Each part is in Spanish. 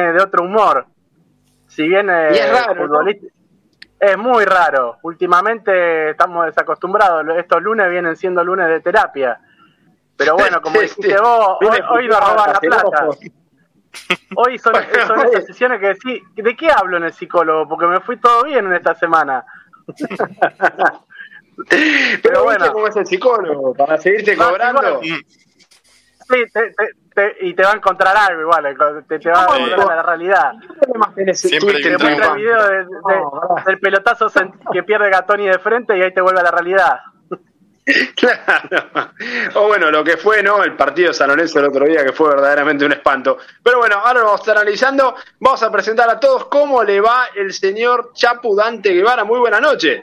de otro humor. Si bien es raro, es muy raro. Últimamente estamos desacostumbrados. Estos lunes vienen siendo lunes de terapia. Pero bueno, como dijiste vos, hoy, nos roban la plata. Hoy son, esas sesiones que decís, ¿de qué hablo en el psicólogo? Porque me fui todo bien en esta semana. Pero, bueno, cómo es el psicólogo, para seguirte cobrando. Sí, y te va a encontrar algo igual, eh, te, va a encontrar a la realidad. Siempre te muestra el video del pelotazo que pierde Gatoni de frente y ahí te vuelve a la realidad. Claro. O bueno, lo que fue, ¿no? El partido de San Lorenzo el otro día, que fue verdaderamente un espanto. Pero bueno, ahora lo vamos a estar analizando. Vamos a presentar a todos cómo le va el señor Chapu Dante Guevara. Muy buena noche.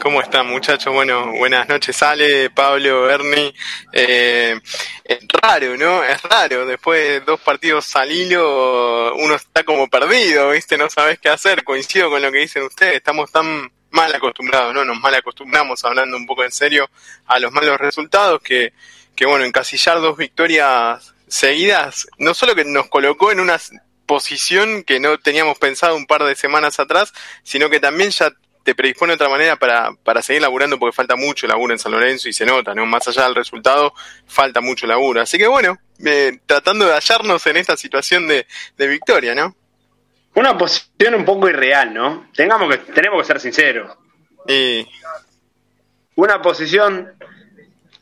¿Cómo están muchachos? Bueno, buenas noches Ale, Pablo, Ernie. Eh, es raro, ¿no? Es raro. Después de dos partidos al hilo, uno está como perdido, ¿viste? No sabes qué hacer. Coincido con lo que dicen ustedes. Estamos tan mal acostumbrados, ¿no? Nos mal acostumbramos, hablando un poco en serio, a los malos resultados que, que bueno, encasillar dos victorias seguidas, no solo que nos colocó en una posición que no teníamos pensado un par de semanas atrás, sino que también ya te predispone de otra manera para, para seguir laburando porque falta mucho laburo en San Lorenzo y se nota, ¿no? Más allá del resultado, falta mucho laburo. Así que bueno, eh, tratando de hallarnos en esta situación de, de victoria, ¿no? Una posición un poco irreal, ¿no? Tengamos que, tenemos que ser sinceros. Y... Una posición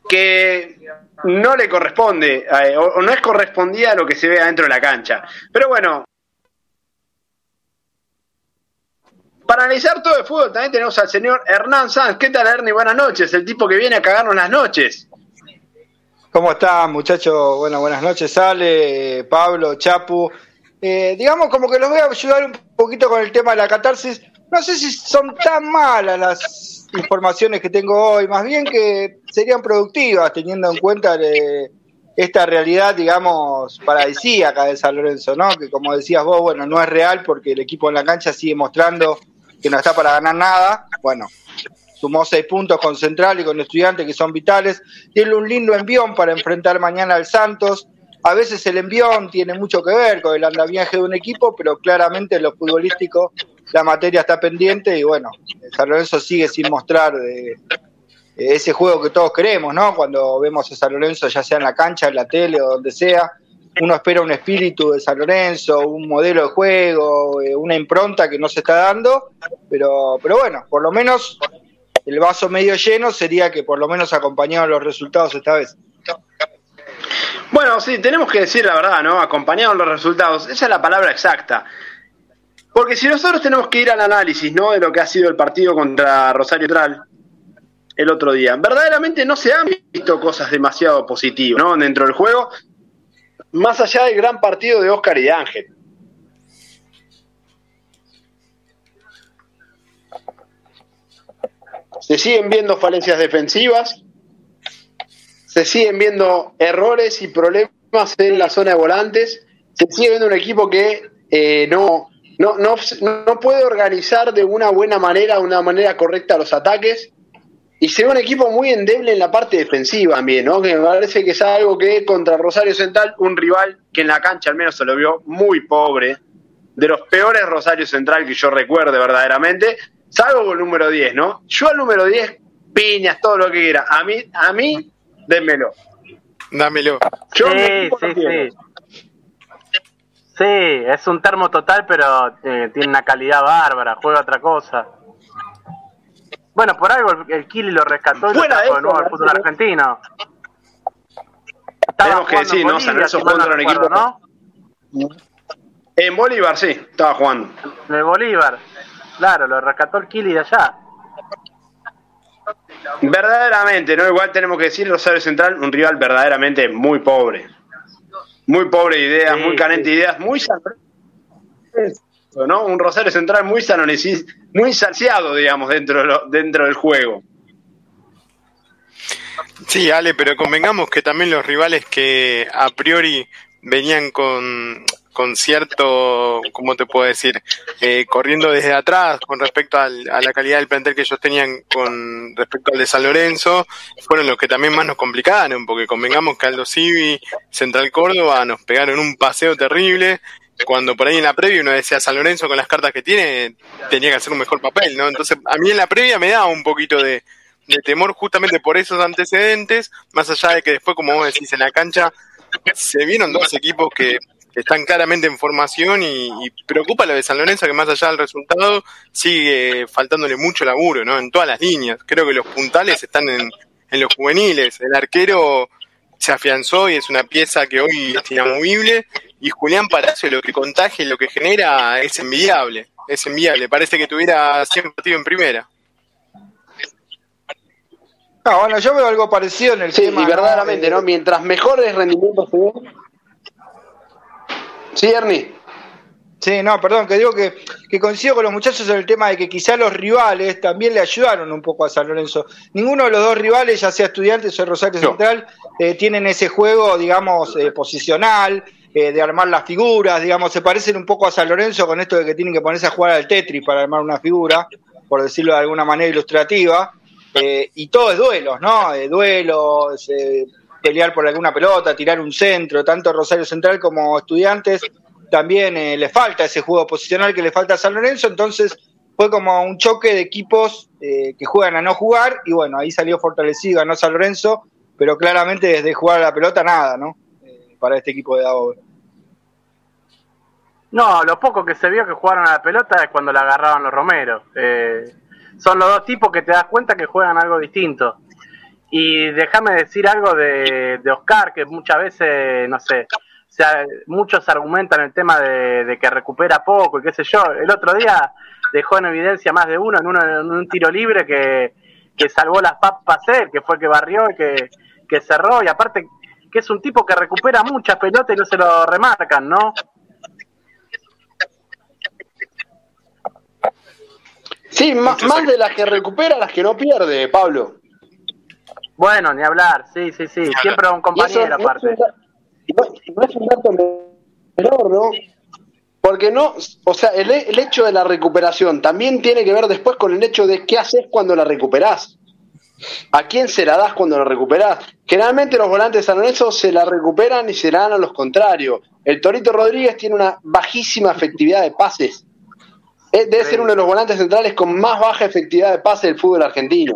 que no le corresponde, eh, o no es correspondida a lo que se ve adentro de la cancha. Pero bueno, Para analizar todo el fútbol también tenemos al señor Hernán Sanz. ¿Qué tal, Ernie? Buenas noches. El tipo que viene a cagarnos las noches. ¿Cómo están, muchachos? Bueno, buenas noches, Ale, Pablo, Chapu. Eh, digamos como que los voy a ayudar un poquito con el tema de la catarsis. No sé si son tan malas las informaciones que tengo hoy, más bien que serían productivas teniendo en cuenta esta realidad, digamos, paradisíaca de San Lorenzo, ¿no? Que como decías vos, bueno, no es real porque el equipo en la cancha sigue mostrando que no está para ganar nada. Bueno, sumó seis puntos con Central y con Estudiantes que son vitales. Tiene un lindo envión para enfrentar mañana al Santos. A veces el envión tiene mucho que ver con el andamiaje de un equipo, pero claramente en lo futbolístico la materia está pendiente y bueno, San Lorenzo sigue sin mostrar de, ese juego que todos queremos, ¿no? Cuando vemos a San Lorenzo, ya sea en la cancha, en la tele o donde sea, uno espera un espíritu de San Lorenzo, un modelo de juego, eh, una impronta que no se está dando, pero, pero bueno, por lo menos el vaso medio lleno sería que por lo menos acompañaron los resultados esta vez. Bueno, sí, tenemos que decir la verdad, ¿no? Acompañaron los resultados, esa es la palabra exacta. Porque si nosotros tenemos que ir al análisis, ¿no? De lo que ha sido el partido contra Rosario Tral el otro día, verdaderamente no se han visto cosas demasiado positivas, ¿no? Dentro del juego, más allá del gran partido de Oscar y de Ángel. Se siguen viendo falencias defensivas, se siguen viendo errores y problemas en la zona de volantes, se sigue viendo un equipo que eh, no, no, no, no puede organizar de una buena manera, de una manera correcta los ataques y se ve un equipo muy endeble en la parte defensiva también, ¿no? Que me parece que es algo que contra Rosario Central, un rival que en la cancha al menos se lo vio muy pobre, de los peores Rosario Central que yo recuerde verdaderamente, salvo el número 10, ¿no? Yo al número 10, piñas, todo lo que quiera. A mí, a mí, démelo. Dámelo. sí, sí, sí. Sí, es un termo total, pero eh, tiene una calidad bárbara, juega otra cosa. Bueno, por algo el, Kili lo rescató y lo trajo de nuevo al fútbol argentino. Tenemos que decir, ¿no? San Lorenzo contra un equipo. ¿no? En Bolívar, sí, estaba jugando. En el Bolívar, claro, lo rescató el Kili de allá. Verdaderamente, ¿no? Igual tenemos que decir Rosario Central, un rival verdaderamente muy pobre. Muy pobre de ideas, muy carente de ideas, muy ¿no? Un Rosario Central muy muy saciado, digamos, dentro, dentro del juego. Sí, Ale, pero convengamos que también los rivales que a priori venían con, con cierto, ¿cómo te puedo decir? Eh, corriendo desde atrás con respecto a la calidad del plantel que ellos tenían con respecto al de San Lorenzo, fueron los que también más nos complicaron, porque convengamos que Aldo Civi, Central Córdoba, nos pegaron un paseo terrible, cuando por ahí en la previa uno decía San Lorenzo con las cartas que tiene tenía que hacer un mejor papel, ¿no? Entonces a mí en la previa me daba un poquito de, temor justamente por esos antecedentes, más allá de que después, como vos decís, en la cancha se vieron dos equipos que, están claramente en formación y, preocupa lo de San Lorenzo que más allá del resultado sigue faltándole mucho laburo, ¿no? En todas las líneas. Creo que los puntales están en, en los juveniles. El arquero se afianzó y es una pieza que hoy es inamovible. Y Julián Palacio lo que contagia y lo que genera es envidiable. Es envidiable. Parece que tuviera 100 partidos en primera. Ah, bueno, yo veo algo parecido en el sí, y verdaderamente, ¿no? Mientras mejores rendimientos se ven. Sí, Ernie. Sí, no, perdón, que digo que, que, coincido con los muchachos en el tema de que quizá los rivales también le ayudaron un poco a San Lorenzo. Ninguno de los dos rivales, ya sea Estudiantes o Rosario Central, eh, tienen ese juego, digamos, eh, posicional, eh, de armar las figuras, digamos, se parecen un poco a San Lorenzo con esto de que tienen que ponerse a jugar al Tetris para armar una figura, por decirlo de alguna manera ilustrativa, y todo es duelos, ¿no? duelos, pelear por alguna pelota, tirar un centro, tanto Rosario Central como Estudiantes también eh, le falta ese juego posicional que le falta a San Lorenzo, entonces fue como un choque de equipos eh, que juegan a no jugar y bueno, ahí salió fortalecido, ganó San Lorenzo, pero claramente desde jugar a la pelota nada, ¿no? Eh, para este equipo de Daobe. No, lo poco que se vio que jugaron a la pelota es cuando la agarraban los Romeros. son los dos tipos que te das cuenta que juegan algo distinto. Y déjame decir algo de, de Oscar, que muchas veces, no sé, sea, muchos argumentan el tema de, que recupera poco y qué sé yo. El otro día dejó en evidencia más de uno en, uno, en un tiro libre que, salvó las papas él, que fue el que barrió y que, que cerró. Y aparte que es un tipo que recupera muchas pelotas y no se lo remarcan, ¿no? Sí, más, de las que recupera, las que no pierde, Pablo. Bueno, ni hablar, sí, sí, sí. Siempre un compañero aparte no, es un dato menor, ¿no? Porque no, o sea, el, hecho de la recuperación también tiene que ver después con el hecho de qué haces cuando la recuperás. ¿A quién se la das cuando la recuperás? Generalmente los volantes San Lorenzo se la recuperan y se la dan a los contrarios. El Torito Rodríguez tiene una bajísima efectividad de pases. Eh, debe ser uno de los volantes centrales con más baja efectividad de pases del fútbol argentino.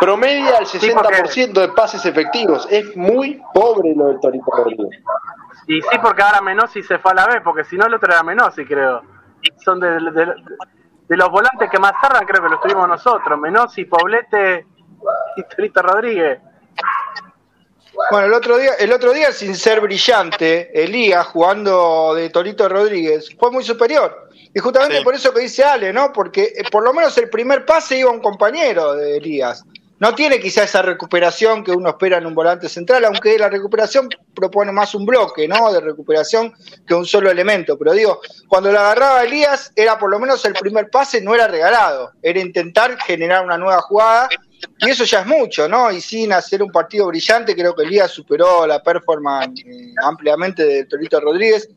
Promedia el 60% de pases efectivos. Es muy pobre lo del Torito Rodríguez. Y sí, porque ahora Menossi se fue a la vez, porque si no el otro era Menossi, creo. Son de, los volantes que más tardan, creo que los tuvimos nosotros. Menossi, Poblete y Torito Rodríguez. Bueno, el otro día, el otro día sin ser brillante, Elías jugando de Torito Rodríguez fue muy superior. Y justamente por eso que dice Ale, ¿no? Porque eh, por lo menos el primer pase iba un compañero de Elías. No tiene quizá esa recuperación que uno espera en un volante central, aunque la recuperación propone más un bloque, ¿no? De recuperación que un solo elemento. Pero digo, cuando la agarraba Elías, era por lo menos el primer pase, no era regalado. Era intentar generar una nueva jugada. Y eso ya es mucho, ¿no? Y sin hacer un partido brillante, creo que Elías superó la performance eh, ampliamente de Torito Rodríguez.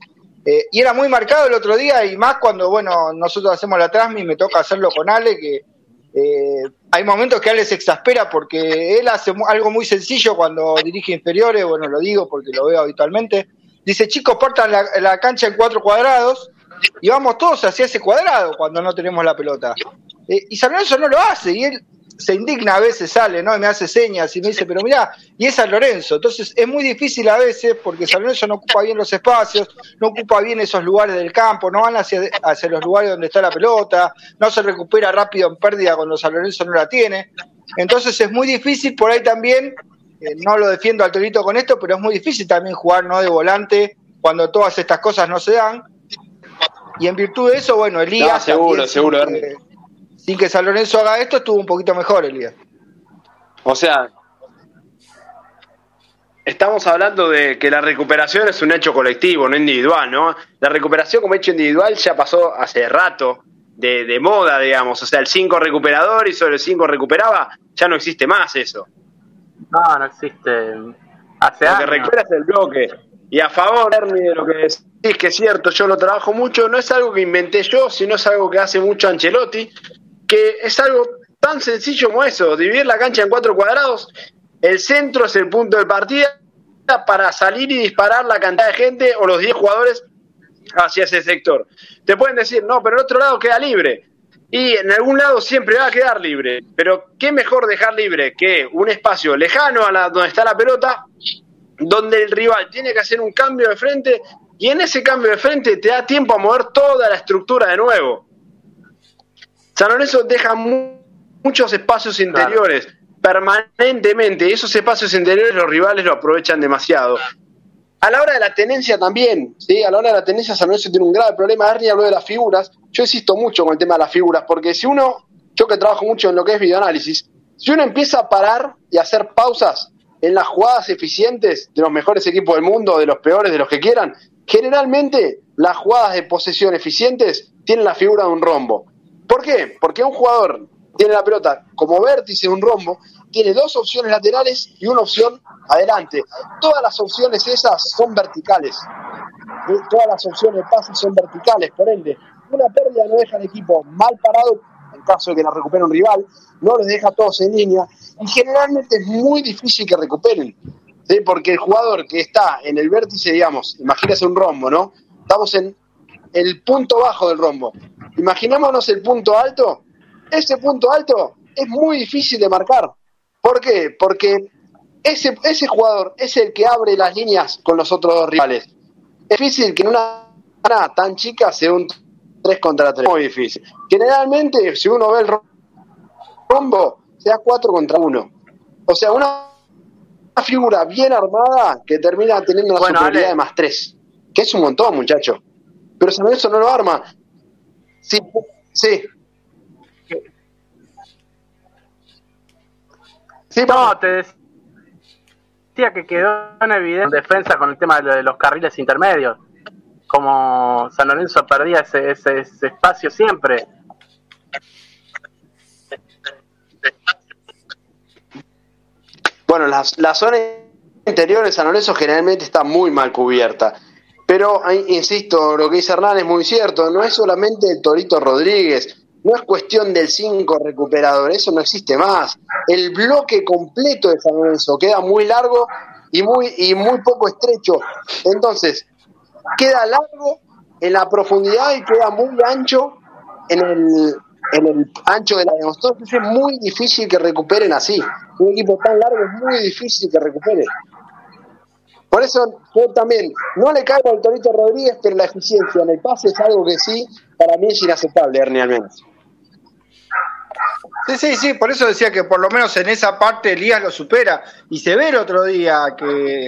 Eh, y era muy marcado el otro día, y más cuando, bueno, nosotros hacemos la transmi me toca hacerlo con Ale, que eh, hay momentos que Ale se exaspera porque él hace algo muy sencillo cuando dirige inferiores, bueno, lo digo porque lo veo habitualmente. Dice, chicos, partan la, cancha en cuatro cuadrados y vamos todos hacia ese cuadrado cuando no tenemos la pelota. Eh, y San Lorenzo no lo hace, y él se indigna a veces, sale, ¿no? Y me hace señas y me dice, pero mirá, y es San Lorenzo. Entonces es muy difícil a veces porque San Lorenzo no ocupa bien los espacios, no ocupa bien esos lugares del campo, no van hacia, hacia los lugares donde está la pelota, no se recupera rápido en pérdida cuando San Lorenzo no la tiene. Entonces es muy difícil por ahí también, eh, no lo defiendo al Torito con esto, pero es muy difícil también jugar no de volante cuando todas estas cosas no se dan. Y en virtud de eso, bueno, Elías. seguro, seguro sin que San Lorenzo haga esto, estuvo un poquito mejor el día. O sea, estamos hablando de que la recuperación es un hecho colectivo, no individual, ¿no? La recuperación como hecho individual ya pasó hace rato de, moda, digamos. O sea, el 5 recuperador y sobre el 5 recuperaba, ya no existe más eso. No, no existe. Hace lo que recupera es el bloque. Y a favor, de lo que decís, que es cierto, yo lo trabajo mucho, no es algo que inventé yo, sino es algo que hace mucho Ancelotti, que es algo tan sencillo como eso, dividir la cancha en cuatro cuadrados, el centro es el punto de partida para salir y disparar la cantidad de gente o los 10 jugadores hacia ese sector. Te pueden decir, no, pero el otro lado queda libre. Y en algún lado siempre va a quedar libre. Pero qué mejor dejar libre que un espacio lejano a la, donde está la pelota, donde el rival tiene que hacer un cambio de frente y en ese cambio de frente te da tiempo a mover toda la estructura de nuevo. San Lorenzo deja muchos espacios interiores permanentemente esos espacios interiores los rivales lo aprovechan demasiado. A la hora de la tenencia también, ¿sí? A la hora de la tenencia San Lorenzo tiene un grave problema. Ernie habló de las figuras. Yo insisto mucho con el tema de las figuras, porque si uno, yo que trabajo mucho en lo que es videoanálisis, si uno empieza a parar y hacer pausas en las jugadas eficientes de los mejores equipos del mundo, de los peores, de los que quieran, generalmente las jugadas de posesión eficientes tienen la figura de un rombo. ¿Por qué? Porque un jugador tiene la pelota como vértice de un rombo, tiene dos opciones laterales y una opción adelante. Todas las opciones esas son verticales. Todas las opciones de pase son verticales, por ende, una pérdida no deja al equipo mal parado en caso de que la recupere un rival, no los deja todos en línea y generalmente es muy difícil que recuperen. Porque el jugador que está en el vértice, digamos, imagínese un rombo, ¿no? Estamos en el punto bajo del rombo. Imaginémonos el punto alto. Ese punto alto es muy difícil de marcar. ¿Por qué? Porque ese, ese jugador es el que abre las líneas con los otros dos rivales. Es difícil que en una tan chica sea un 3 contra 3. Muy difícil. Generalmente, si uno ve el rombo, sea 4 contra 1. O sea, una figura bien armada que termina teniendo una superioridad de más 3. Que es un montón, muchacho. Pero San eso no lo arma. Sí, sí. Sí, no, te decía que quedó en evidencia defensa con el tema de los carriles intermedios. Como San Lorenzo perdía ese, ese, espacio siempre. Bueno, la, la zona interior de San Lorenzo generalmente está muy mal cubierta. Pero, insisto, lo que dice Hernán es muy cierto, no es solamente el Torito Rodríguez, no es cuestión del 5 recuperador, eso no existe más. El bloque completo de San Lorenzo queda muy largo y muy, y muy poco estrecho. Entonces, queda largo en la profundidad y queda muy ancho en el, en el ancho de la Entonces es muy difícil que recuperen así. Un equipo tan largo es muy difícil que recupere. Por eso yo también no le caigo al Torito Rodríguez, pero la eficiencia en el pase es algo que sí, para mí es inaceptable, Ernie, al. Sí, sí, sí, por eso decía que por lo menos en esa parte Elías lo supera. Y se ve el otro día que,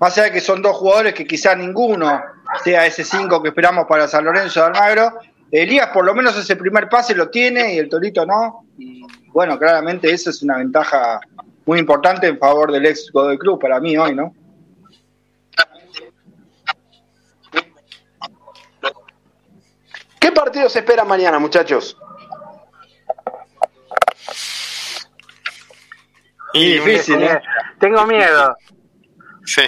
más allá de que son dos jugadores que quizás ninguno sea ese 5 que esperamos para San Lorenzo de Almagro, Elías por lo menos ese primer pase lo tiene y el Torito no. Y bueno, claramente esa es una ventaja muy importante en favor del ex del club para mí hoy, ¿no? ¿Qué partido se espera mañana, muchachos? Y difícil, ¿eh? Tengo miedo. Sí.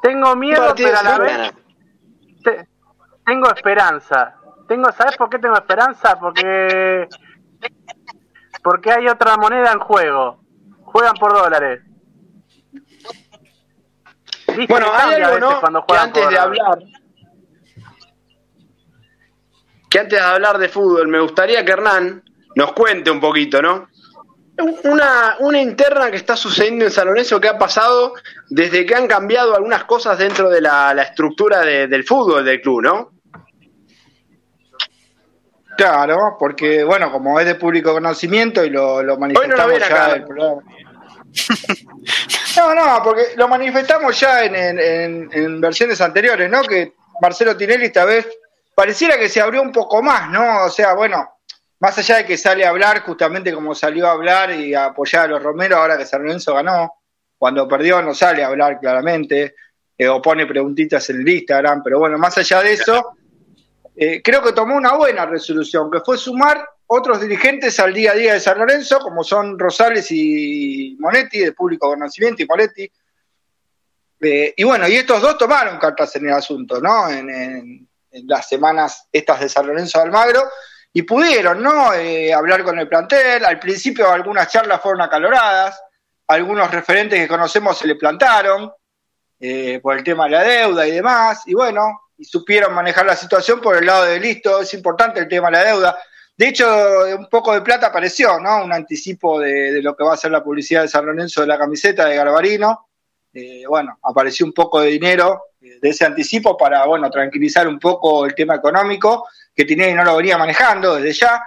Tengo miedo, pero a la vez tengo esperanza. Tengo, ¿sabes por qué tengo esperanza? Porque porque hay otra moneda en juego. Juegan por dólares. Bueno, hay algo, ¿no? que antes de hablar que antes de hablar de fútbol me gustaría que Hernán nos cuente un poquito, ¿no? una, una interna que está sucediendo en San Lorenzo que ha pasado desde que han cambiado algunas cosas dentro de la, estructura del fútbol del club, ¿no? Claro, porque bueno, como es de público conocimiento y lo, lo manifestamos ya el programa. No, no, porque lo manifestamos ya en, en, en, versiones anteriores, ¿no? Que Marcelo Tinelli esta vez pareciera que se abrió un poco más, ¿no? O sea, bueno, más allá de que sale a hablar justamente como salió a hablar y a apoyar a los Romero ahora que San Lorenzo ganó, cuando perdió no sale a hablar claramente, eh, o pone preguntitas en el Instagram, pero bueno, más allá de eso, eh, creo que tomó una buena resolución, que fue sumar otros dirigentes al día a día de San Lorenzo, como son Rosales y Monetti, de Público Conocimiento, y Monetti. Eh, y bueno, y estos dos tomaron cartas en el asunto, ¿no? En, en las semanas estas de San Lorenzo de Almagro, y pudieron, ¿no? Eh, hablar con el plantel. Al principio algunas charlas fueron acaloradas, algunos referentes que conocemos se le plantaron eh, por el tema de la deuda y demás, y bueno, y supieron manejar la situación por el lado de listo, es importante el tema de la deuda. De hecho, un poco de plata apareció, ¿no? Un anticipo de, lo que va a ser la publicidad de San Lorenzo de la camiseta de Garbarino. Eh, bueno, apareció un poco de dinero de ese anticipo para, bueno, tranquilizar un poco el tema económico que y no lo venía manejando desde ya.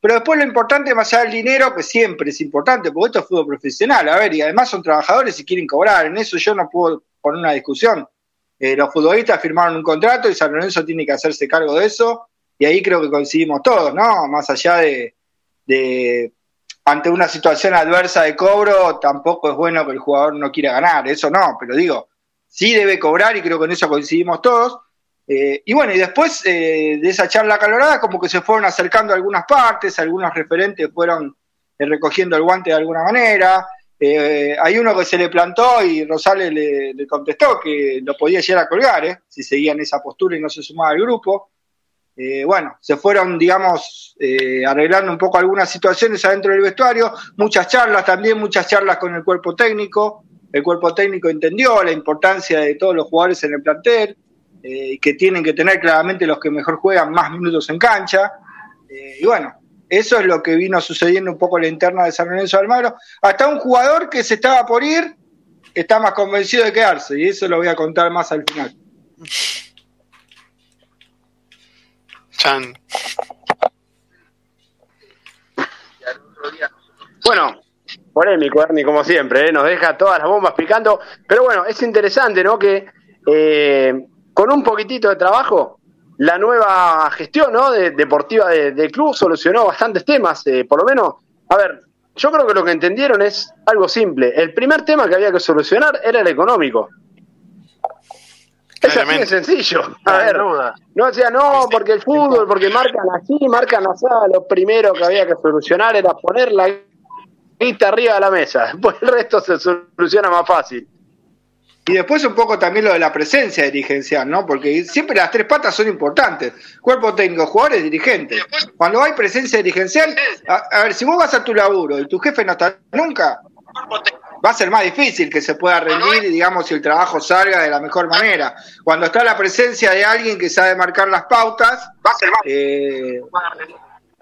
Pero después lo importante, más allá del dinero, que siempre es importante, porque esto es fútbol profesional, a ver, y además son trabajadores y quieren cobrar, en eso yo no puedo poner una discusión. Eh, los futbolistas firmaron un contrato y San Lorenzo tiene que hacerse cargo de eso, y ahí creo que coincidimos todos, ¿no? Más allá de ante una situación adversa de cobro, tampoco es bueno que el jugador no quiera ganar, eso no, pero digo, sí debe cobrar y creo que en eso coincidimos todos. Eh, y bueno, y después eh, de esa charla calorada, como que se fueron acercando algunas partes, algunos referentes fueron eh, recogiendo el guante de alguna manera. hay uno que se le plantó y Rosales le, contestó que lo podía llegar a colgar, si seguía en esa postura y no se sumaba al grupo. bueno, se fueron, digamos, arreglando un poco algunas situaciones adentro del vestuario, muchas charlas también, muchas charlas con el cuerpo técnico. El cuerpo técnico entendió la importancia de todos los jugadores en el plantel, eh, que tienen que tener claramente los que mejor juegan más minutos en cancha. Eh, y bueno, eso es lo que vino sucediendo un poco en la interna de San Lorenzo de Almagro. Hasta un jugador que se estaba por ir está más convencido de quedarse, y eso lo voy a contar más al final. Chan. Bueno, polémico, Ernie, como siempre, ¿eh? nos deja todas las bombas picando. Pero bueno, es interesante, ¿no? Que con un poquitito de trabajo, la nueva gestión ¿no? deportiva del club solucionó bastantes temas, eh, por lo menos, a ver, yo creo que lo que entendieron es algo simple. El primer tema que había que solucionar era el económico. Es así de sencillo. A ver, no decía, no, porque el fútbol, porque marcan así, marcan así. Lo primero que había que solucionar era poner la guita arriba de la mesa. Después el resto se soluciona más fácil. Y después un poco también lo de la presencia dirigencial, ¿no? Porque siempre las tres patas son importantes. Cuerpo técnico, jugadores, dirigentes. Cuando hay presencia dirigencial, a, ver, si vos vas a tu laburo y tu jefe no está nunca, va a ser más difícil que se pueda rendir y digamos si el trabajo salga de la mejor manera. Cuando está la presencia de alguien que sabe marcar las pautas, va a ser más... Eh,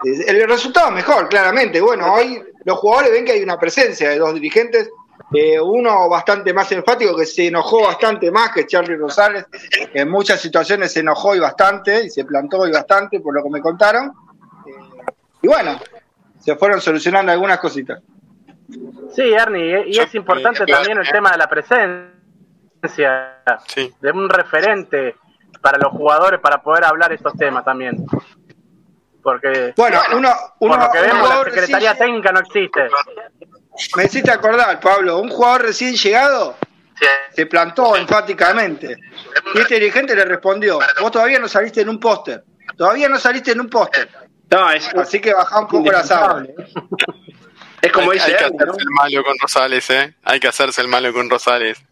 el resultado es mejor, claramente. Bueno, hoy los jugadores ven que hay una presencia de dos dirigentes eh, uno bastante más enfático que se enojó bastante más que Charlie Rosales. En muchas situaciones se enojó y bastante, y se plantó y bastante, por lo que me contaron. Eh, y bueno, se fueron solucionando algunas cositas. Sí, Ernie, y es importante también el tema de la presencia de un referente para los jugadores para poder hablar estos temas también. Porque, bueno, uno, uno, por lo que vemos, la Secretaría Técnica no existe. Me hiciste acordar, Pablo, un jugador recién llegado se plantó enfáticamente. Y este dirigente le respondió, vos todavía no saliste en un póster, todavía no saliste en un póster. Así que bajá un poco la sala. Es como dice, hay que hacerse el malo con Rosales, ¿eh? Hay que hacerse el malo con Rosales.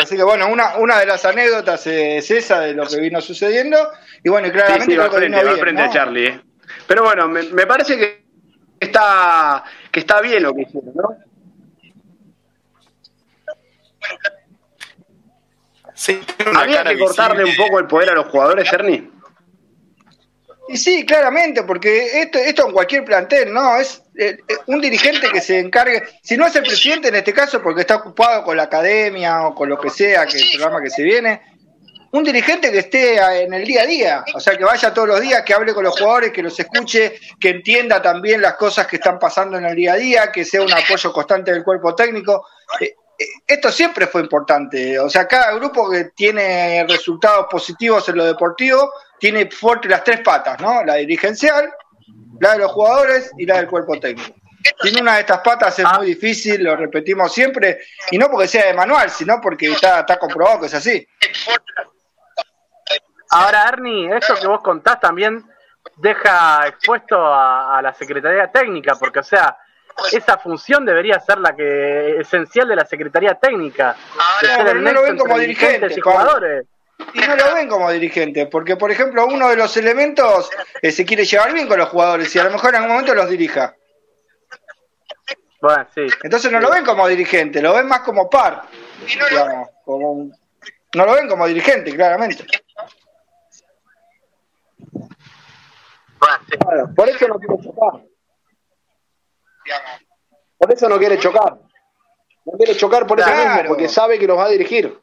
Así que bueno, una, una de las anécdotas es esa de lo que vino sucediendo. Y bueno, claramente sí, sí, va frente, va frente a Charlie. ¿eh? Pero bueno, me, me parece que está, que está bien lo que hicieron, ¿no? Sí, ¿Había que cortarle un poco el poder a los jugadores, Ernie? Y sí, claramente, porque esto, esto en cualquier plantel, ¿no? Es eh, eh, un dirigente que se encargue, si no es el presidente en este caso, porque está ocupado con la academia o con lo que sea, que el programa que se viene, un dirigente que esté en el día a día, o sea, que vaya todos los días, que hable con los jugadores, que los escuche, que entienda también las cosas que están pasando en el día a día, que sea un apoyo constante del cuerpo técnico. Eh, eh, esto siempre fue importante, o sea, cada grupo que tiene resultados positivos en lo deportivo tiene fuerte las tres patas, ¿no? La dirigencial, la de los jugadores y la del cuerpo técnico. Sin una de estas patas es muy difícil, lo repetimos siempre, y no porque sea de manual, sino porque está, está comprobado que es así. Ahora, Ernie, eso que vos contás también deja expuesto a, la Secretaría Técnica, porque, o sea, esa función debería ser la que esencial de la Secretaría Técnica, de ser el no lo ven como dirigentes y jugadores. Y no lo ven como dirigente, porque por ejemplo uno de los elementos eh, se quiere llevar bien con los jugadores y a lo mejor en algún momento los dirija. Bueno, sí. Entonces no lo ven como dirigente, lo ven más como par, digamos, como no lo ven como dirigente, claramente. por eso no quiere chocar. Por eso no quiere chocar. No quiere chocar por eso mismo, porque sabe que los va a dirigir.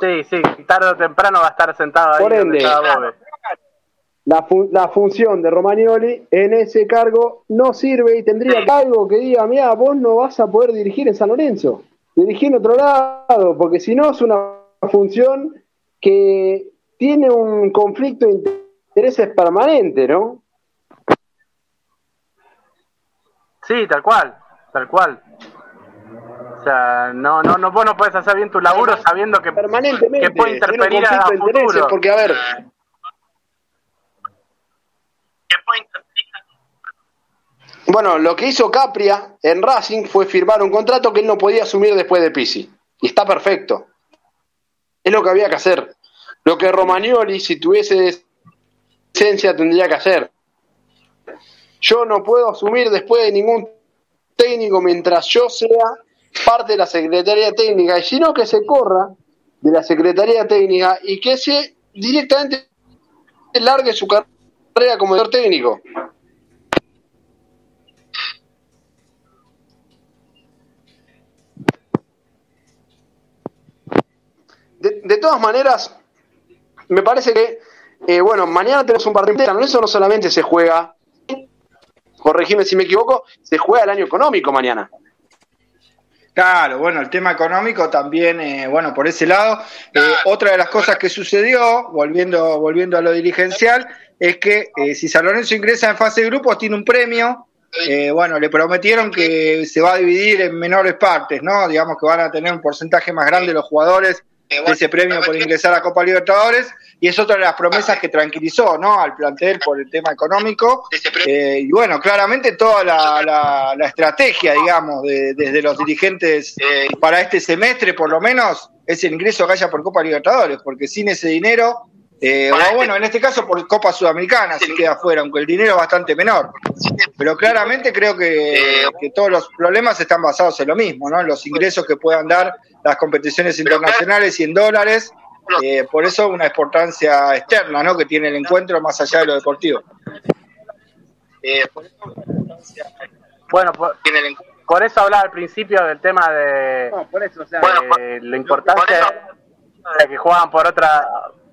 Sí, sí, tarde o temprano va a estar sentado ahí. Por ende, la, la, función de Romagnoli en ese cargo no sirve y tendría algo que diga, mira, vos no vas a poder dirigir en San Lorenzo, dirigir en otro lado, porque si no es una función que tiene un conflicto de intereses permanente, ¿no? Sí, tal cual, tal cual. O sea, no, no, no, vos no puedes hacer bien tu laburo sabiendo que, Permanentemente, que puede interferir a futuro. Porque, a ver, Bueno, lo que hizo Capria en Racing fue firmar un contrato que él no podía asumir después de Pisi. Y está perfecto. Es lo que había que hacer. Lo que Romagnoli, si tuviese esencia, tendría que hacer. Yo no puedo asumir después de ningún técnico mientras yo sea parte de la Secretaría Técnica, y sino que se corra de la Secretaría Técnica y que se directamente largue su carrera como director técnico. De, todas maneras, me parece que, eh, bueno, mañana tenemos un partido. Eso no solamente se juega, corregime si me equivoco, se juega el año económico mañana. Claro, bueno, el tema económico también, eh, bueno, por ese lado. Eh, otra de las cosas que sucedió, volviendo, volviendo a lo dirigencial, es que eh, si San Lorenzo ingresa en fase de grupos, tiene un premio. bueno, le prometieron que se va a dividir en menores partes, ¿no? Digamos que van a tener un porcentaje más grande los jugadores ese premio por ingresar a Copa Libertadores y es otra de las promesas que tranquilizó ¿no? al plantel por el tema económico. Eh, y bueno, claramente toda la, la, estrategia, digamos, de, desde los dirigentes eh, para este semestre, por lo menos, es el ingreso que haya por Copa Libertadores, porque sin ese dinero, eh, o bueno, en este caso por Copa Sudamericana se queda afuera, aunque el dinero es bastante menor. Pero claramente creo que, que todos los problemas están basados en lo mismo, ¿no? En los ingresos que puedan dar las competiciones internacionales y en dólares eh, por eso una importancia externa ¿no? que tiene el encuentro más allá de lo deportivo. Eh, bueno, por, eso hablaba al principio del tema de, la importancia de que juegan por otra,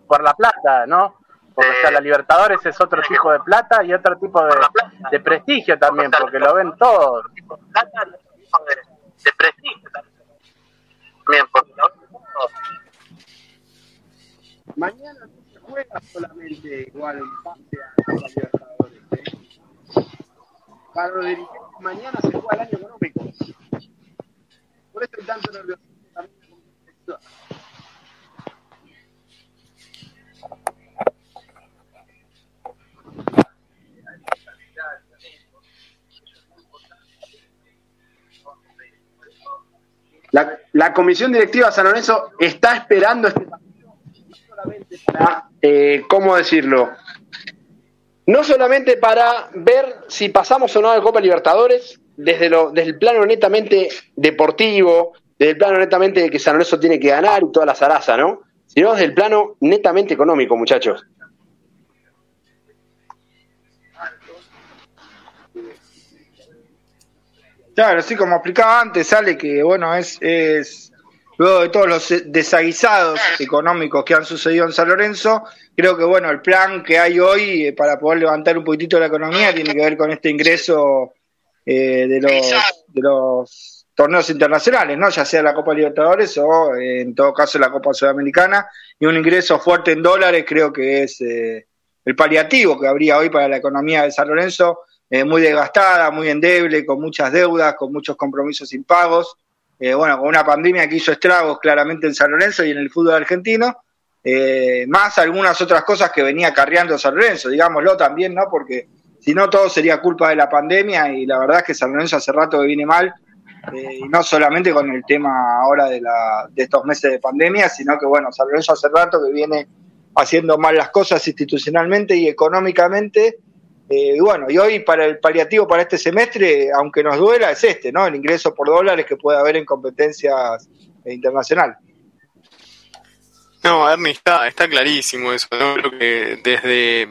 por la plata, ¿no? Porque o sea, la Libertadores es otro tipo de plata y otro tipo de, de prestigio también, porque lo ven todos. De prestigio también, porque lo ven todos. Mañana no se juega solamente igual en pase a los Libertadores. ¿eh? Para los dirigentes, mañana se juega el año económico. Por eso hay tanto nerviosismo también La, comisión directiva de San Lorenzo está esperando este para, eh, ¿cómo decirlo? No solamente para ver si pasamos o no a la Copa Libertadores, desde, lo, desde el plano netamente deportivo, desde el plano netamente de que San Lorenzo tiene que ganar y toda la zaraza, ¿no? Sino desde el plano netamente económico, muchachos. Claro, así como explicaba antes, sale que, bueno, es, es luego de todos los desaguisados económicos que han sucedido en San Lorenzo, creo que bueno, el plan que hay hoy eh, para poder levantar un poquitito la economía tiene que ver con este ingreso eh, de, los, de los torneos internacionales, ¿no? ya sea la Copa Libertadores o eh, en todo caso la Copa Sudamericana, y un ingreso fuerte en dólares creo que es el paliativo que habría hoy para la economía de San Lorenzo, muy desgastada, muy endeble, con muchas deudas, con muchos compromisos impagos. Eh, bueno, con una pandemia que hizo estragos claramente en San Lorenzo y en el fútbol argentino, eh, más algunas otras cosas que venía carreando San Lorenzo, digámoslo también, ¿no? Porque si no todo sería culpa de la pandemia y la verdad es que San Lorenzo hace rato que viene mal eh, y no solamente con el tema ahora de, la, de estos meses de pandemia, sino que bueno, San Lorenzo hace rato que viene haciendo mal las cosas institucionalmente y económicamente. Eh, bueno, y hoy para el paliativo para este semestre, aunque nos duela, es este, ¿no? El ingreso por dólares que puede haber en competencias internacionales. No, Ernie, está, está clarísimo eso, ¿no? Creo que desde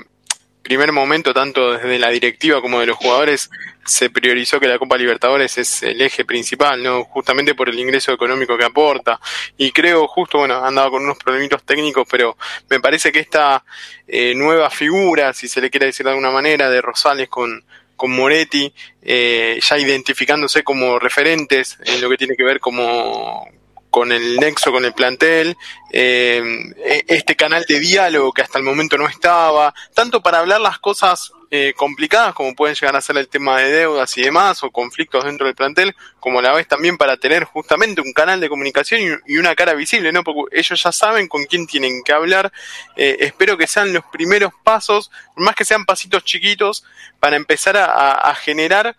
primer momento, tanto desde la directiva como de los jugadores, se priorizó que la Copa Libertadores es el eje principal, ¿no? Justamente por el ingreso económico que aporta. Y creo, justo, bueno, andaba con unos problemitos técnicos, pero me parece que esta eh, nueva figura, si se le quiere decir de alguna manera, de Rosales con, con Moretti, eh, ya identificándose como referentes en lo que tiene que ver como con el nexo con el plantel, eh, e-, este canal de diálogo que hasta el momento no estaba, tanto para hablar las cosas eh, complicadas como pueden llegar a ser el tema de deudas y demás, o conflictos dentro del plantel, como la vez también para tener justamente un canal de comunicación y, una cara visible, ¿no? Porque ellos ya saben con quién tienen que hablar. Eh, espero que sean los primeros pasos, más que sean pasitos chiquitos, para empezar a generar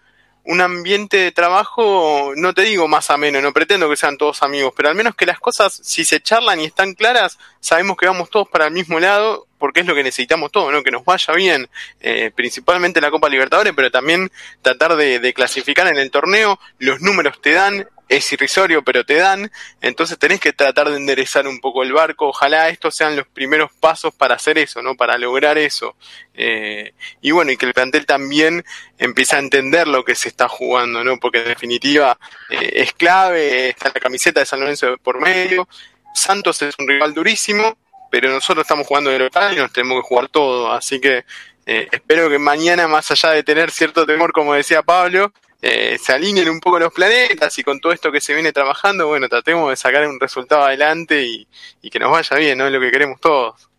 un ambiente de trabajo, no te digo más ameno, no pretendo que sean todos amigos, pero al menos que las cosas, si se charlan y están claras, sabemos que vamos todos para el mismo lado, porque es lo que necesitamos todos, ¿no? Que nos vaya bien, eh, principalmente la Copa Libertadores, pero también tratar de, de clasificar en el torneo, los números te dan, es irrisorio, pero te dan, entonces tenés que tratar de enderezar un poco el barco, ojalá estos sean los primeros pasos para hacer eso, ¿no? Para lograr eso. Eh, y bueno, y que el plantel también empiece a entender lo que se está jugando, ¿no? Porque en definitiva eh, es clave, está la camiseta de San Lorenzo por medio, Santos es un rival durísimo, pero nosotros estamos jugando de local y nos tenemos que jugar todo, así que eh, espero que mañana, más allá de tener cierto temor, como decía Pablo, eh, se alineen un poco los planetas y con todo esto que se viene trabajando, bueno, tratemos de sacar un resultado adelante y, que nos vaya bien, ¿no? Es lo que queremos todos.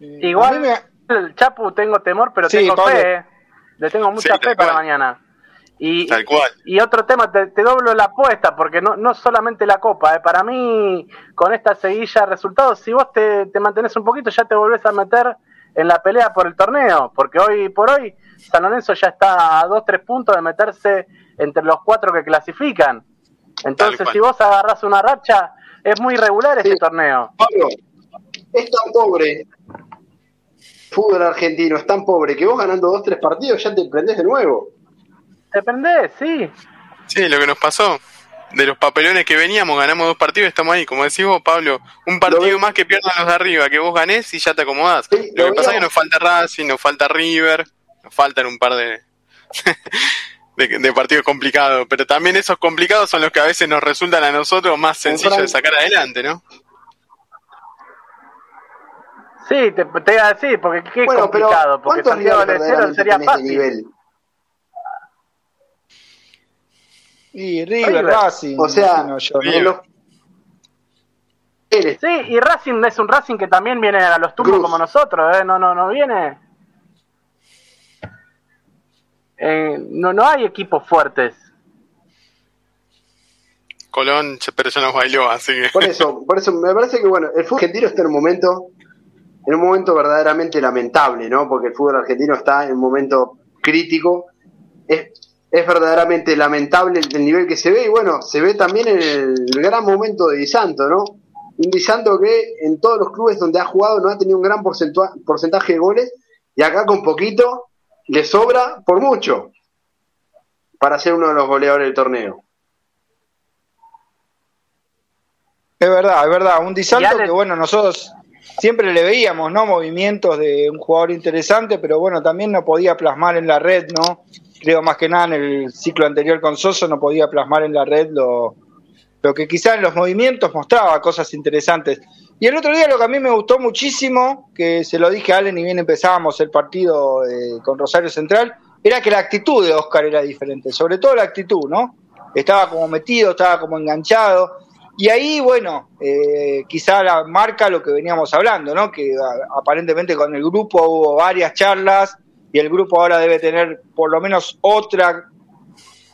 Igual, el Chapu, tengo temor, pero tengo fe. ¿eh? Le tengo mucha fe para mañana. Y, tal cual. y otro tema, te, doblo la apuesta, porque no, no solamente la copa, ¿eh? para mí, con esta seguilla de resultados, si vos te, te mantenés un poquito, ya te volvés a meter en la pelea por el torneo, porque hoy por hoy San Lorenzo ya está a dos, tres puntos de meterse entre los cuatro que clasifican. Entonces, si vos agarrás una racha, es muy irregular este torneo. Pablo, es tan pobre. Fútbol argentino es tan pobre que vos ganando dos, tres partidos ya te prendés de nuevo. Te prendés, sí. Sí, lo que nos pasó. De los papelones que veníamos, ganamos dos partidos y estamos ahí. Como decís vos, Pablo, un partido más que pierdan los de arriba, que vos ganés y ya te acomodás. lo, que pasa es que nos falta Racing, nos falta River faltan un par de, de, partidos complicados, pero también esos complicados son los que a veces nos resultan a nosotros más sencillos de sacar adelante, ¿no? Sí, te, te iba a decir, porque qué complicado, porque Santiago del Estero sería fácil. Y River, Racing. O sea, Sí, y Racing es un Racing que también viene a los tumbos como nosotros, ¿eh? No, no, no viene. Eh, no, no hay equipos fuertes. Colón, pero ya nos bailó, así que. Por eso, por eso me parece que bueno, el fútbol argentino está en un momento, en un momento verdaderamente lamentable, ¿no? Porque el fútbol argentino está en un momento crítico. Es, es verdaderamente lamentable el, nivel que se ve, y bueno, se ve también en el, gran momento de Di Santo, ¿no? Un Di Santo que en todos los clubes donde ha jugado no ha tenido un gran porcentaje de goles, y acá con poquito le sobra por mucho para ser uno de los goleadores del torneo. Es verdad, es verdad. Un disalto que, bueno, nosotros siempre le veíamos, ¿no? Movimientos de un jugador interesante, pero bueno, también no podía plasmar en la red, ¿no? Creo más que nada en el ciclo anterior con Soso no podía plasmar en la red lo, lo que quizás en los movimientos mostraba cosas interesantes. Y el otro día lo que a mí me gustó muchísimo, que se lo dije a Allen y bien empezábamos el partido eh, con Rosario Central, era que la actitud de Oscar era diferente, sobre todo la actitud, ¿no? Estaba como metido, estaba como enganchado. Y ahí, bueno, eh, quizá la marca lo que veníamos hablando, ¿no? Que aparentemente con el grupo hubo varias charlas y el grupo ahora debe tener por lo menos otra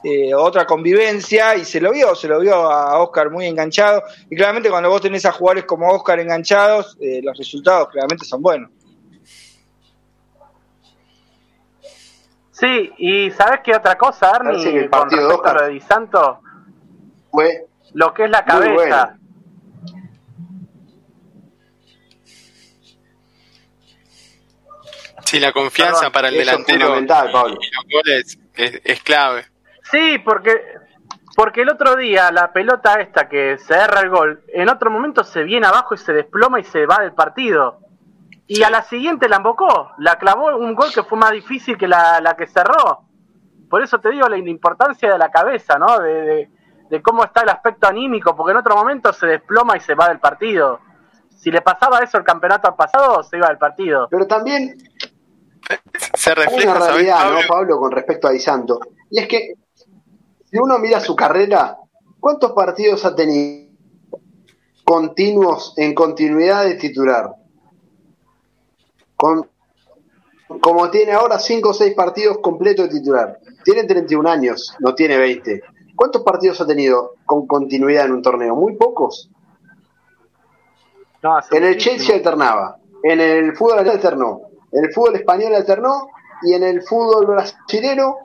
eh, otra convivencia y se lo vio, se lo vio a Oscar muy enganchado y claramente cuando vos tenés a jugadores como Oscar enganchados, eh, los resultados claramente son buenos. Sí, y ¿sabes qué otra cosa, Arnie? con respecto a lo de Di Santo, fue lo que es la cabeza. Sí, la confianza para el delantero es, es, clave. Sí, porque porque el otro día la pelota esta que se erra el gol, en otro momento se viene abajo y se desploma y se va del partido. Y a la siguiente la embocó, la clavó un gol que fue más difícil que la, la que cerró. Por eso te digo la importancia de la cabeza, ¿no? De, de, cómo está el aspecto anímico, porque en otro momento se desploma y se va del partido. Si le pasaba eso el campeonato al pasado, se iba del partido. Pero también se refleja Hay una realidad, ¿no, Pablo, con respecto a Di Santo? Y es que si uno mira su carrera, ¿cuántos partidos ha tenido continuos en continuidad de titular? Con, como tiene ahora 5 o 6 partidos completos de titular. Tiene 31 años, no tiene 20. ¿Cuántos partidos ha tenido con continuidad en un torneo? Muy pocos. en el Chelsea alternaba, en el fútbol alternó, en el fútbol español alternó y en el fútbol brasileño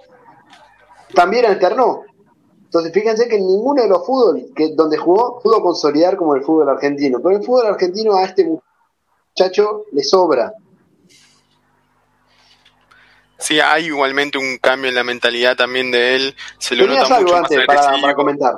también alternó. Entonces fíjense que en ninguno de los fútbol que donde jugó pudo consolidar como el fútbol argentino. Pero el fútbol argentino a este muchacho le sobra. Sí, hay igualmente un cambio en la mentalidad también de él. Se lo nota mucho más para comentar.